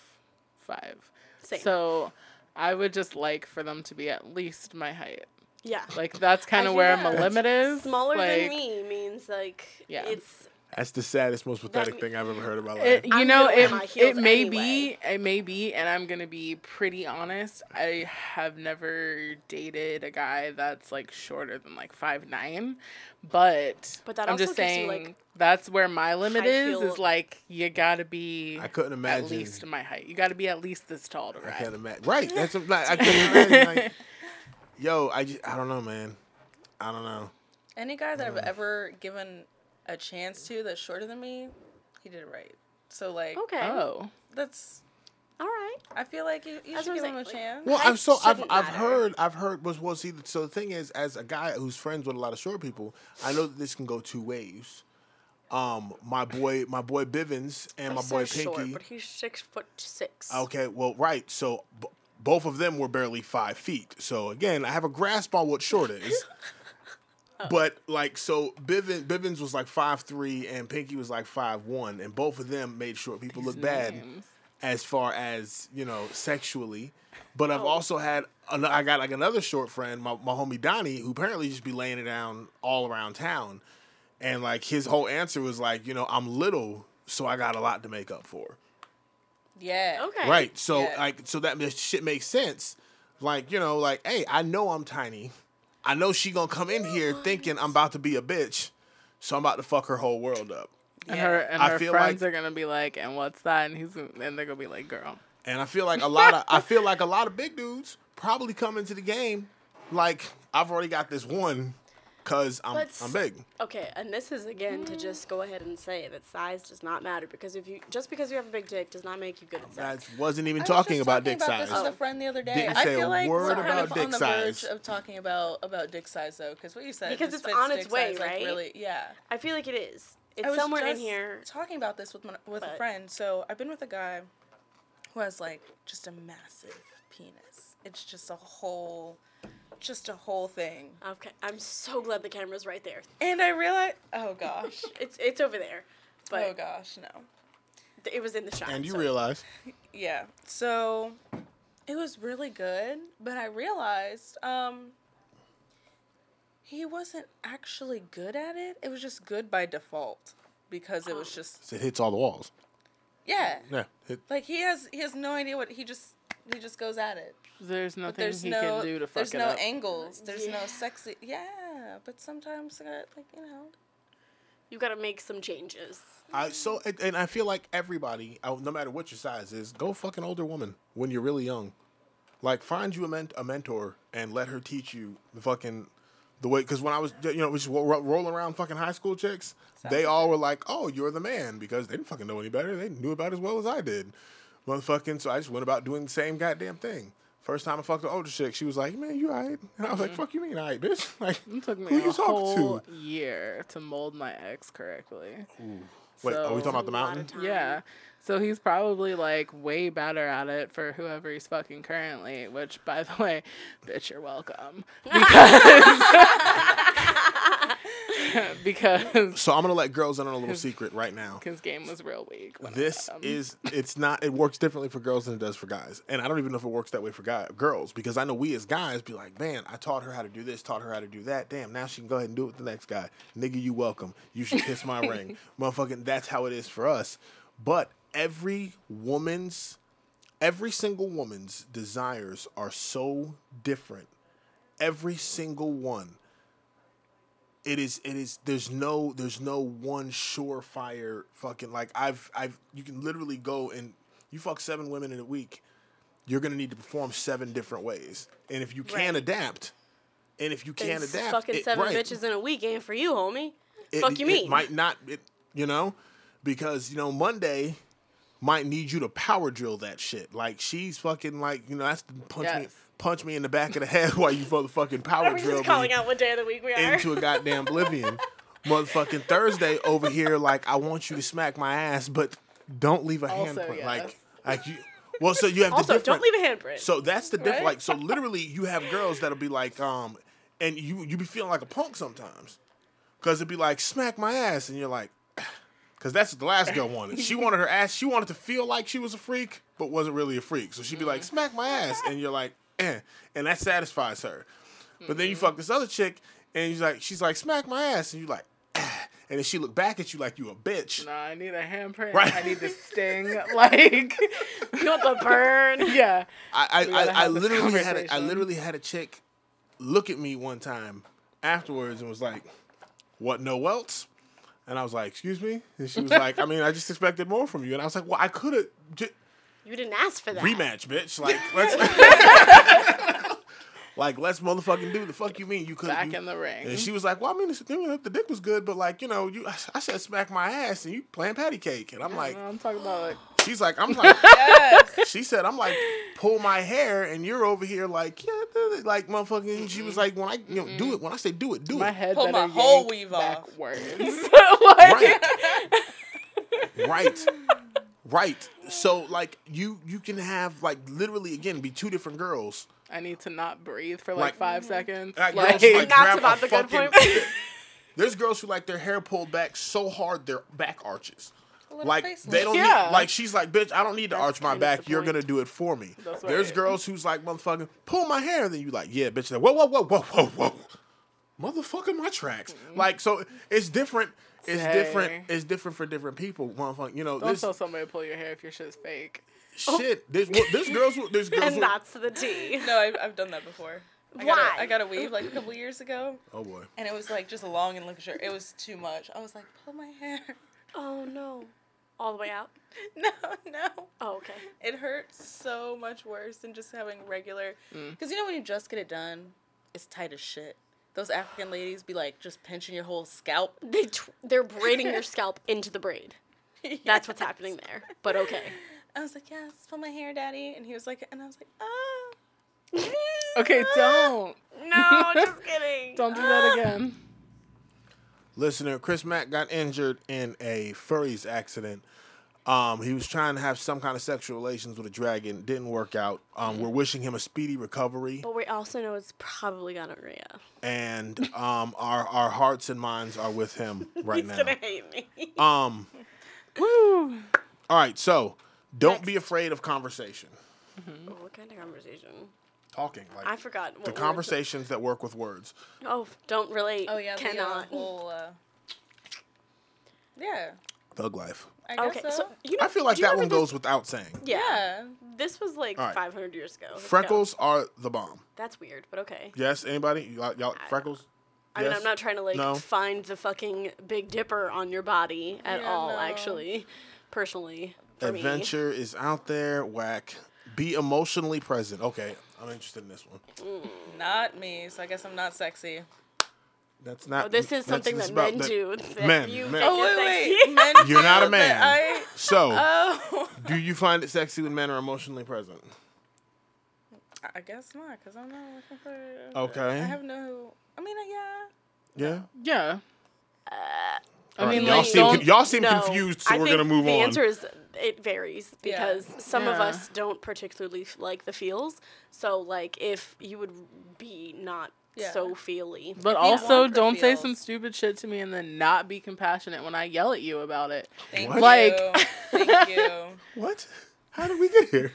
five. Same. So, I would just like for them to be at least my height. yeah. Like that's kind of where that. my limit is. Smaller like, than me means like Yeah. it's That's the saddest, most pathetic me- thing I've ever heard in my life. It, you I'm know, it, it may anyway. be, it may be, and I'm gonna be pretty honest. I have never dated a guy that's like shorter than like five nine, but But that I'm just gives you, saying like, that's where my limit is. heel- Is like you gotta be I couldn't imagine. at least my height. You gotta be at least this tall to ride. I can't imagine. Right. That's what, like, I couldn't imagine. Like, yo, I just, I don't know, man. I don't know. Any guy that I've uh. ever given a chance to that's shorter than me, he did it right. So like okay. Oh, that's All right. I feel like you, you That's should what give I'm him a saying, chance. Well, I'm so I've shouldn't I've matter. heard I've heard was well see so the thing is as a guy who's friends with a lot of short people, I know that this can go two ways. Um, my boy my boy Bivens and my boy says Pinky. short, but he's six foot six. Okay, well, right. So b- both of them were barely five feet. So again, I have a grasp on what short is. But like, so Bivens, Bivens was like five three, and Pinky was like five one, and both of them made short people look bad names. as far as you know sexually. But I've Oh. also had an- I got like another short friend, my, my homie Donnie, who apparently just be laying it down all around town, and like his whole answer was like, you know, I'm little, so I got a lot to make up for. Yeah. Okay. Right. So Yeah. like so that shit makes sense. Like, you know, like, hey, I know I'm tiny. I know she gonna come in here thinking I'm about to be a bitch. So I'm about to fuck her whole world up. And her and I her feel friends like- are gonna be like, and what's that? And he's and they're gonna be like, girl. And I feel like a lot of I feel like a lot of big dudes probably come into the game like I've already got this one cause I'm But I'm big. Okay, and this is again to just go ahead and say that size does not matter because if you just because you have a big dick does not make you good at sex. I wasn't even talking about dick size. I was talking just about talking dick size. This with a friend the other day. Didn't I say a feel like word we're kind about of dick on the size. verge of talking about about dick size though, because what you said Because it's on its way, size, like, right? really, yeah. I feel like it is. It's I was somewhere in here. Talking about this with my, with a friend. So I've been with a guy who has like just a massive penis. It's just a whole, just a whole thing. Okay, I'm so glad the camera's right there. And I realized, oh gosh, It's it's over there, but oh gosh, no. th- it was in the shot. and you so- realize Yeah. So it was really good, but I realized um he wasn't actually good at it. It was just good by default because it was just it hits all the walls. yeah. Yeah. Hit, Like he has he has no idea what he just he just goes at it. There's But nothing there's he no can do to fuck there's it no up. angles. There's no sexy yeah, but sometimes uh, like you know You gotta make some changes. I so and- and I feel like everybody, uh, no matter what your size is, go fuck an older woman when you're really young. Like find you a, ment- a mentor and let her teach you the fucking the way. Because when I was you know just ro- ro- rolling around fucking high school chicks, they all were like, "Oh, you're the man," because they didn't fucking know any better. They knew about it as well as I did, motherfucking. So I just went about doing the same goddamn thing. First time I fucked an older chick, she was like, "Man, you alright?" And I was like, mm-hmm. "Fuck you mean alright, bitch?" Like, It took me who you a talking whole to? year to mold my ex correctly. Wait, are we talking about the A lot of mountain? Yeah. So he's probably like way better at it for whoever he's fucking currently, which by the way, bitch, you're welcome. Because because So I'm gonna let girls in on a little secret right now. his game was real weak. This is it's not it works differently for girls than it does for guys. And i don't even know if it works that way for guy, girls because i know we as guys be like man i taught her how to do this taught her how to do that. Damn now she can go ahead and do it with the next guy. Nigga you welcome. You should kiss my ring. Motherfucking that's how it is for us. But every woman's every single woman's desires are so different. Every single one it is it is there's no there's no one surefire fucking like I've I've you can literally go and you fuck seven women in a week, you're gonna need to perform seven different ways. And if you can't Right. adapt, and if you can't s- adapt, fucking it- seven right, bitches in a week ain't for you, homie. it- Fuck you it mean? might not it, you know because you know Monday might need you to power drill that shit. Like she's fucking like you know that's the punch me Yes. Punch me in the back of the head while you motherfucking power Are we drill just calling me out what day of the week we are? into a goddamn oblivion. Motherfucking Thursday over here, like I want you to smack my ass, but don't leave a Also, handprint. yes. Like Like you, well, so you have the Also, different. don't leave a handprint. So that's the difference. Right? Like, so literally, you have girls that'll be like, um, and you you be feeling like a punk sometimes, because it'd be like, smack my ass, and you're like, because that's what the last girl wanted. She wanted her ass. She wanted to feel like she was a freak, but wasn't really a freak. So she'd be like, smack my ass, and you're like, eh, and that satisfies her. But then you fuck this other chick, and she's like, she's like, smack my ass, and you like, ah. and then she look back at you like you a bitch. Nah, I need a handprint. Right. I need the sting. like, you want the burn? yeah. I I, I, I literally had a, I literally had a chick look at me one time afterwards and was like, "What? No else?" And I was like, "Excuse me," and she was like, "I mean, I just expected more from you." And I was like, "Well, I could have j- You didn't ask for that. rematch, bitch. Like let's." Like let's motherfucking do the fuck you mean you couldn't Back you, in the ring. and she was like, "Well, I mean, the, the dick was good, but like, you know, you, I said smack my ass, and you playing patty cake, and I'm like, I'm talking about like she's like, I'm like, Yes. she said, I'm like, pull my hair, and you're over here like, yeah, duh, duh," like motherfucking. She was like, when I, you know, do it. When I say do it, do my it. head Pull better my whole yank weave off. backwards. Right, right, right. So like, you you can have like literally again be two different girls. I need to not breathe for like, Like- five seconds. Like, Like, girls like That's about a the good fucking. point. There's girls who like their hair pulled back so hard their back arches. Like they don't Yeah. need like she's like, bitch, I don't need to That's arch my back. You're point. gonna do it for me. That's There's right. girls who's like, motherfucking, pull my hair. and Then you like, yeah, bitch. Like, whoa, whoa, whoa, whoa, whoa, whoa, motherfucker, my tracks. Mm-hmm. Like, so it's different. It's different. It's different for different people. Motherfucker, you know don't this tell somebody to pull your hair if your shit's fake. shit. There's there's girls. this girls. and who- that's the tea. No, I've, I've done that before. I got Why? a, I got a weave like a couple years ago, oh boy. and it was like just a long and luxurious. It was too much. I was like, pull my hair. Oh no. All the way out? No, no. Oh, okay. It hurts so much worse than just having regular. Mm. Because you know when you just get it done, it's tight as shit. Those African ladies be like just pinching your whole scalp. They tw- they're braiding your scalp into the braid. That's what's happening there. But okay. I was like, yes, pull my hair, daddy. And he was like, and I was like, oh. Okay, don't. No, just kidding. Don't do that again. Listener, Chris Mack got injured in a furries accident. Um, he was trying to have some kind of sexual relations with a dragon. Didn't work out. Um, we're wishing him a speedy recovery, But we also know it's probably gonorrhea. and um, our our hearts and minds are with him right He's now. gonna hate me. Um, Woo. all right, so don't be afraid of conversation. Oh, what kind of conversation? Talking like I forgot. What the words- conversations that work with words. Oh, don't relate. Oh, yeah, Cannot. whole. Uh, yeah, Thug life. I guess okay, so. so you know, I feel like that one goes without saying. Yeah. Yeah. This was like All right. 500 years ago. Let's go. Freckles are the bomb. That's weird, but okay. Yes, anybody? Y'all, y'all freckles? I mean, I'm not trying to like No? find the fucking Big Dipper on your body at Yeah, all. no. Actually, personally, for me. Adventure is out there. Whack. Be emotionally present. Okay, I'm interested in this one. Mm, not me, so I guess I'm not sexy. That's not. Oh, this is something it's that men that- do. That Men, you men. think Oh, is wait, sexy. wait. Men You're not a man. I, So, oh. do you find it sexy when men are emotionally present? I guess not, because I'm not looking for. Okay. I have no. I mean, uh, yeah. Yeah. Yeah. I All right, mean, y'all like, seem con- y'all seem No, confused, so I we're gonna move the on. The answer is it varies Yeah. because some of us don't particularly like the feels. So, like, if you would be not Yeah. so feely, but also don't say some stupid shit to me and then not be compassionate when I yell at you about it. Thank What? you. Like- Thank you. what? How did we get here?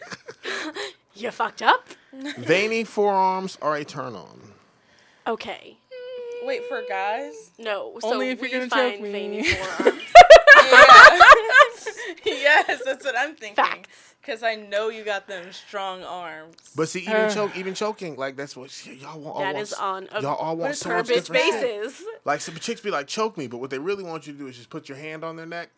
you fucked up. Veiny forearms are a turn on. Okay. Wait for guys. No. So Only if you're gonna choke me. veiny yes, that's what I'm thinking. Facts. Because I know you got them strong arms. But see, even Uh. choke, even choking, like that's what y'all want. all That want is on a y'all all want it's so much bitch different shit. Like some chicks be like, choke me, but what they really want you to do is just put your hand on their neck,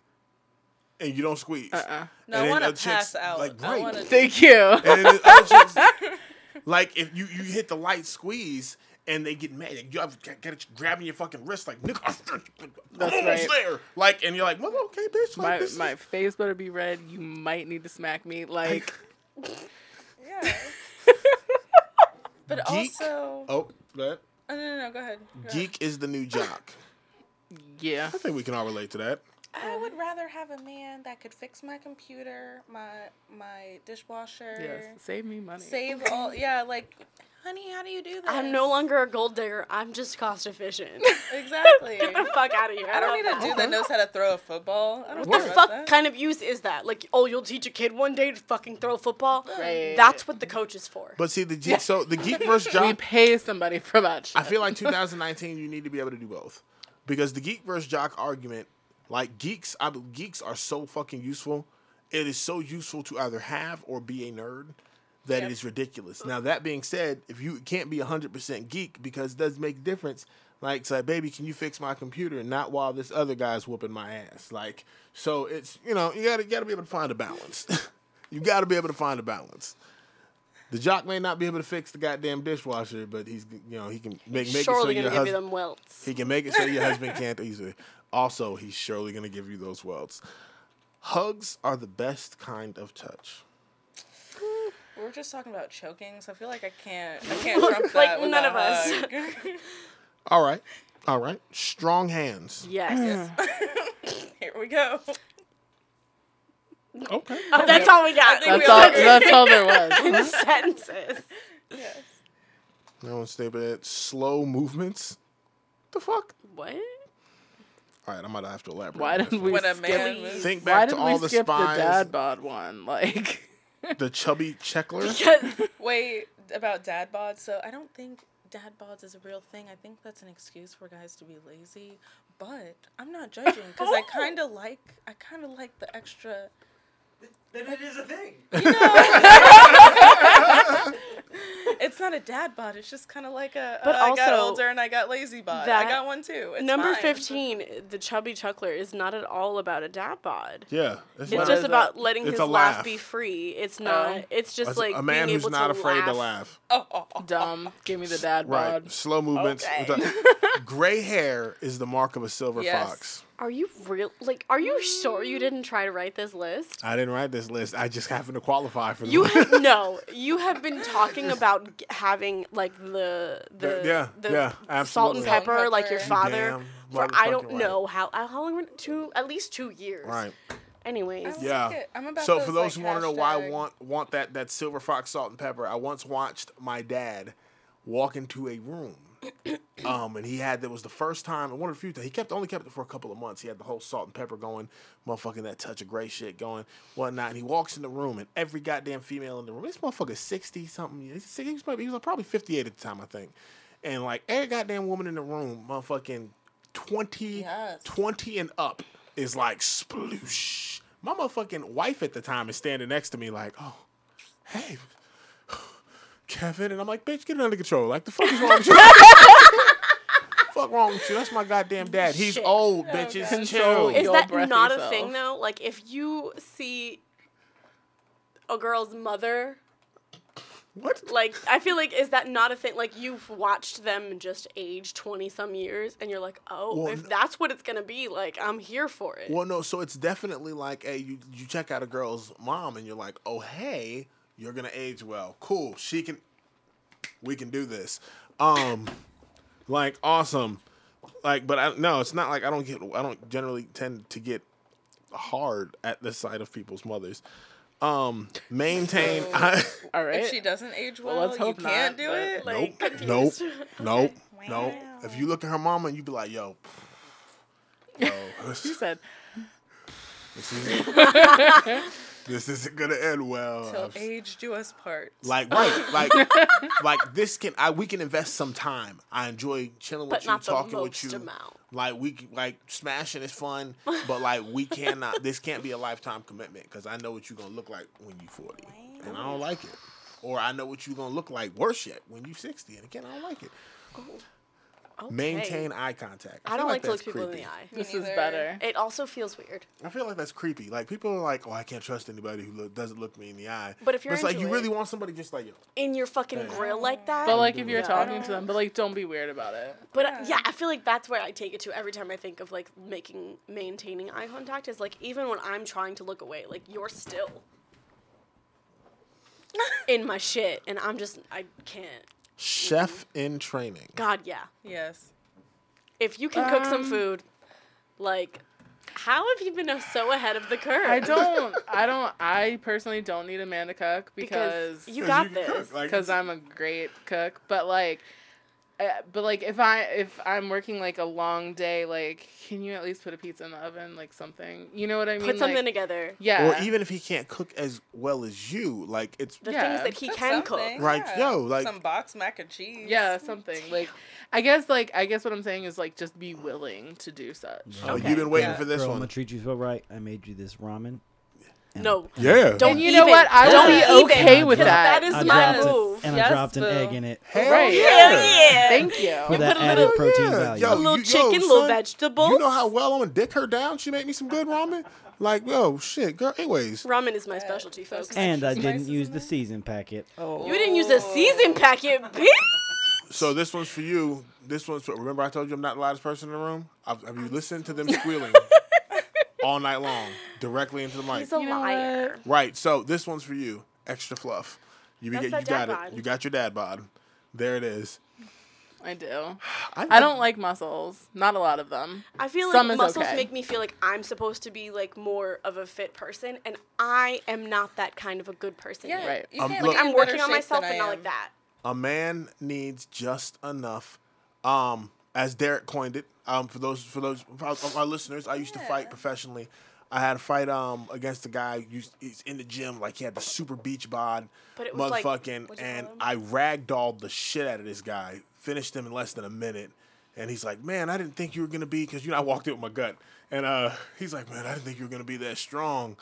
and you don't squeeze. Uh-uh. no, And I want to other chicks, pass out. like, I right. want to. Thank you. And then other chicks, like if you you hit the light squeeze and they get mad, like, you have got it grabbing your fucking wrist, like nigga, I'm That's almost right. there. Like, and you're like, well, okay, bitch. Like, My this is- my face better be red. You might need to smack me. Like Yeah. but Geek? also. Oh, that Oh, no, no, no, go ahead. Go ahead. geek is the new jock. yeah. I think we can all relate to that. I would rather have a man that could fix my computer, my my dishwasher. Yes, save me money. Save all. Yeah, like, honey, how do you do this? I'm no longer a gold digger. I'm just cost efficient. Exactly. Get the fuck out of here. I don't need a dude that knows how to throw a football. I don't What the fuck that. kind of use is that? Like, oh, you'll teach a kid one day to fucking throw a football? Right. That's what the coach is for. But see the geek, so the geek versus we jock. pay somebody for that shit. I feel like 2019, you need to be able to do both, because the geek versus jock argument, like geeks, I, geeks are so fucking useful. It is so useful to either have or be a nerd that Yep. it is ridiculous. Now that being said, if you can't be 100% geek because it does make a difference. Like, say, baby, can you fix my computer? Not while this other guy's whooping my ass. Like, so it's you know you gotta you gotta be able to find a balance. you gotta be able to find a balance. The jock may not be able to fix the goddamn dishwasher, but he's you know he can make make it so your husband he can make it so your husband can't easily. Also, he's surely gonna give you those welts. Hugs are the best kind of touch. We were just talking about choking, so I feel like I can't. I can't trump Like, that. with none of us. All right, all right. Strong hands. Yes. Here we go. Okay. Oh, that's all we got. that's we all. all agree. That's all there was. sentences. Yes. No one stay bad. Slow movements. The fuck? What? All right, I'm gonna have to elaborate. Why didn't we one. When skip? man Please. think Why back to all we the skip the spies? dad bod one? Like, the chubby checkler. Because Wait about dad bods. So I don't think dad bods is a real thing. I think that's an excuse for guys to be lazy. But I'm not judging because I oh. kind of like. I kind of like the extra. Then it is a thing. It's not a dad bod. It's just kind of like a. But uh, I got older and I got lazy bod. I got one too. It's number fine. 15, the chubby chuckler, is not at all about a dad bod. Yeah, It's not- is just it? about letting It's his laugh. laugh. be free. It's not. Oh. It's just That's like a man being who's able not to afraid laugh. to laugh. Oh, oh, oh. dumb. Give me the dad bod. Right, slow movements. Okay. The- Gray hair is the mark of a silver Yes. fox. Are you real? Like, are you sure you didn't try to write this list? I didn't write this list. I just happened to qualify for the You list. have no. You have been talking about g- having like the the Yeah, the yeah, salt and pepper, Salt and like your pepper. father. Damn For I motherfucking don't right. know how how long two at least two years. Right. Anyways, I like Yeah. it. I'm about So those, for those like, who want to know why I hashtag- want want that that silver fox salt and pepper, I once watched my dad walk into a room. Um, and he had that was the first time and one of the few times he kept only kept it for a couple of months. He had the whole salt and pepper going, motherfucking that touch of gray shit going, whatnot. And he walks in the room and every goddamn female in the room, this motherfucker sixty something. He's, he was probably, he was probably fifty eight at the time, I think. And like every goddamn woman in the room, motherfucking 20, Yes. 20 and up is like sploosh. My motherfucking wife at the time is standing next to me like, oh, hey, Kevin. And I'm like, bitch, get it under control. Like, the fuck is wrong with you? fuck wrong with you? That's my goddamn dad. He's Shit. old, bitches. Control Chill. is You'll that breath not a yourself. thing though? Like if you see a girl's mother, what? like I feel like is that not a thing? Like you've watched them just age twenty some years, and you're like, oh, Well, if n- that's what it's gonna be, like I'm here for it. Well, no, so it's definitely like, hey, you, you check out a girl's mom and you're like, oh, hey, you're going to age well. Cool. She can, we can do this. Um, like, awesome. Like, but I, no, it's not like I don't get, I don't generally tend to get hard at the sight of people's mothers. Um, maintain, I, All right. If she doesn't age Well, well, let's you can't not, do it. Like, nope, nope, confused. nope, nope. Wow. If you look at her mama, you'd be like, yo, yo, She said, this isn't, gonna end well. Till I've- age do us part. Like right, like like this can I we can invest some time. I enjoy chilling with but you, not the talking most with you. amount. Like we like smashing is fun, but like we cannot. This can't be a lifetime commitment because I know what you're gonna look like when you're 40, and I don't like it. Or I know what you're gonna look like worse yet when you're 60, and again I don't like it. Okay. Maintain eye contact. I feel don't like to look that's people in creepy. the eye. "This is better." It also feels weird. I feel like that's creepy. Like people are like, "Oh, I can't trust anybody who look, doesn't look me in the eye." But if you're it's like you really want somebody just like you. In your fucking Hey. grill like that. But like, if you're Yeah. talking to them, but like, don't be weird about it. But uh, yeah, I feel like that's where I take it to every time I think of like making maintaining eye contact is like even when I'm trying to look away, like you're still in my shit and I'm just I can't. Chef in training. God, yeah. yes. If you can cook some Um, food, like How have you been so ahead of the curve? I don't. I don't. I personally don't need a man to cook because because you 'Cause got you this. like- because I'm a great cook. But like, uh, but like if I if I'm working like a long day, like can you at least put a pizza in the oven, like something? You know what I mean? Put something like, together. Yeah. Or even if he can't cook as well as you, like it's The Yeah. things that he Cook can something, cook. Right, yo, like- some box mac and cheese. yeah, something like. I guess like I guess what I'm saying is like just be willing to do such. oh, Okay. you've been waiting Yeah. for this Girl, I'm gonna treat you so right. I made you this ramen. And- No. Yeah. Don't And you know what? I Don't would be even, okay with 'cause that. That is I my move. It, and Yes, I dropped an boo. egg in it Hell Right. yeah. Hell yeah. Thank you. for that put a added little- protein Yeah, value. yo, A little you- chicken, yo, little vegetable. You know how well I'm gonna dick her down? She made me some good ramen. Like, yo, shit, girl. Anyways, Ramen is my specialty, folks. and I didn't use the season packet. Oh. You didn't use the season packet, bitch. so this one's for you. This one's for. Remember, I told you I'm not the loudest person in the room. Have, have you listened to them squealing all night long, directly into the mic? He's a You know liar. Right. So this one's for you. Extra fluff. You, be, That's you got dad it. bod. You got your dad bod. There it is. I do. I don't like muscles. Not a lot of them. I feel Some like is muscles okay. make me feel like I'm supposed to be like more of a fit person, and I am not that kind of a good person. Yeah, yet. Right. You Um, can't look- get I'm working better on shape myself, than but I not am. like that. a man needs just enough um as derek coined it um for those for those of our listeners i used to fight professionally. I had a fight um against a guy who's he's in the gym like he had the super beach bod was like- motherfucking and i ragdolled the shit out of this guy finished him in less than a minute. And he's like man i didn't think you were gonna be because you know i walked in with my gut. And uh he's like man i didn't think you were gonna be that strong.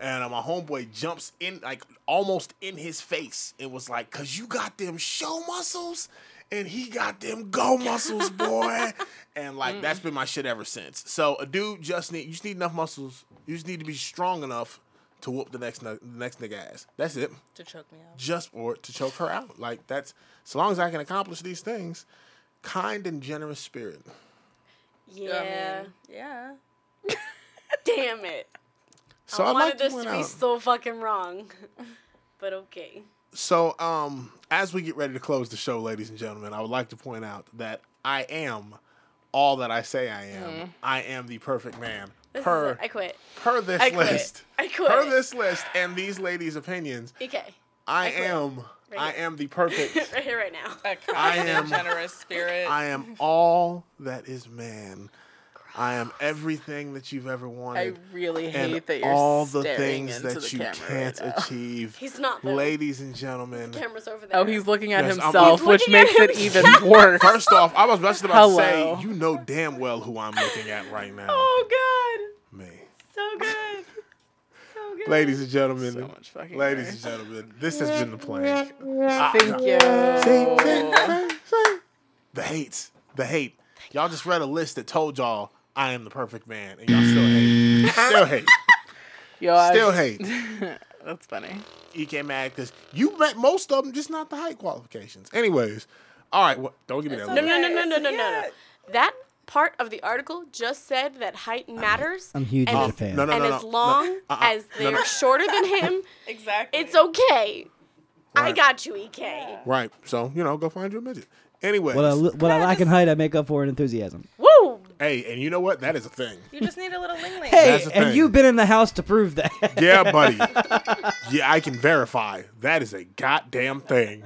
And uh, my homeboy jumps in, like almost in his face, and was like, "Cause you got them show muscles, and he got them go muscles, boy." and like that's been my shit ever since. So a dude just need you just need enough muscles. You just need to be strong enough to whoop the next the next nigga ass. That's it. To choke me out. Just or to choke her out. Like that's so long as I can accomplish these things. Kind and generous spirit. Yeah. I mean, yeah. Damn it. So I I'd wanted like this point to be out- so fucking wrong. but okay. So, um, as we get ready to close the show, ladies and gentlemen, I would like to point out that I am all that I say I am. I am the perfect man. This per it. I quit. per this I quit. list. I quit. Per this list and these ladies' opinions, Okay. I, quit. am Right I am the perfect. right here, right now. I am- generous spirit. I am all that is man. I am everything that you've ever wanted. I really hate and that you're all the staring things into that the you camera can't right achieve. He's not though. Ladies and gentlemen, Camera's over oh, there. Oh, he's looking at Yes, himself, He's which at makes it even worse. First off, I was just about to say, you know damn well who I'm looking at right now. Oh God. Me. So good. So good. Ladies and gentlemen, So much fucking ladies worse. and gentlemen, this has been the plan. Thank ah, you. See, see, see, see. The hate, the hate. Y'all just read a list that told y'all I am the perfect man, and y'all still hate. Still hate. Yo, I- Still hate. That's funny. You get mad because you met most of them, just not the height qualifications. Anyways, all right. Well, don't give me that. No, no, no, no, no, no, no, no. That part of the article just said that height matters. I'm huge and in as- Japan. No, no, and no, as long no, uh-uh, as they're no. shorter than him, exactly. it's okay. I got you, EK. Right. So you know, go find you a midget. Anyways, What I what I lack in height, I make up for in enthusiasm. Woo! hey, and you know what? That is a thing. You just need a little ling ling. Hey, That's the and thing. you've been in the house to prove that. Yeah, buddy. yeah, I can verify. That is a goddamn thing.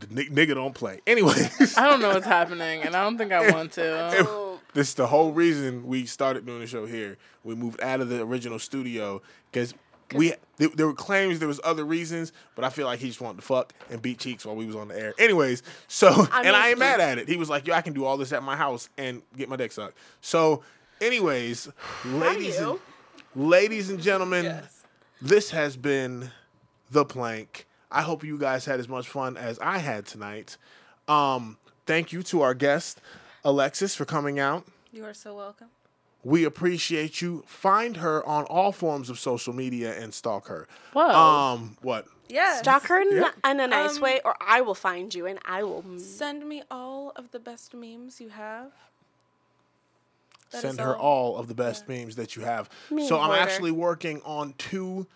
The ni- nigga don't play. Anyways, I don't know what's happening, and I don't think I want to. This is the whole reason we started doing the show here. We moved out of the original studio because we there, there were claims there was other reasons, but I feel like he just wanted to fuck and beat cheeks while we was on the air. Anyways, so I and I ain't mad at it. He was like, "Yo, I can do all this at my house and get my dick sucked." So, anyways, ladies and ladies and gentlemen, Yes. this has been the plank. I hope you guys had as much fun as I had tonight. Um, thank you to our guest Alexis for coming out. You are so welcome. We appreciate you. Find her on all forms of social media and stalk her. Whoa. Um, what? Yeah. Stalk her in, Yeah. in a nice Um, way, or I will find you and I will. Send me all of the best memes you have. That Send her all. all of the best memes that you have. Meme so I'm hoarder. actually working on two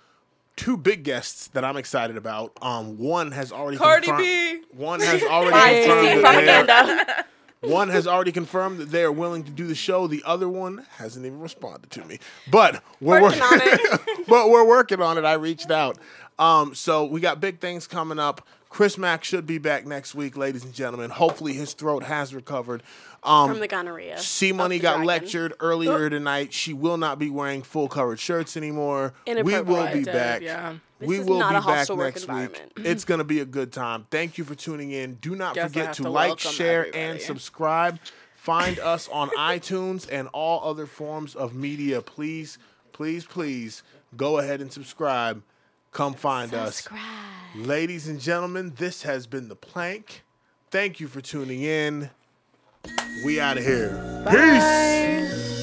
two big guests that I'm excited about. Um, one has already Cardi confirmed- B. One has already Lies, confirmed deceit, that they're- propaganda. One has already confirmed that they are willing to do the show. The other one hasn't even responded to me. But we're Working on it. but we're working on it. I reached out. Um, so we got big things coming up. Chris Mack should be back next week, ladies and gentlemen. Hopefully his throat has recovered. Um, From the gonorrhea. C Money got dragon. lectured earlier tonight. She will not be wearing full covered shirts anymore. We will be back. yeah. We will be back next week. It's going to be a good time. Thank you for tuning in. Do not Guess forget to to like, share, and subscribe. Find us on iTunes and all other forms of media. Please, please, please go ahead and subscribe. Come find us. Ladies and gentlemen, this has been The Plank. Thank you for tuning in. We out of here. Peace.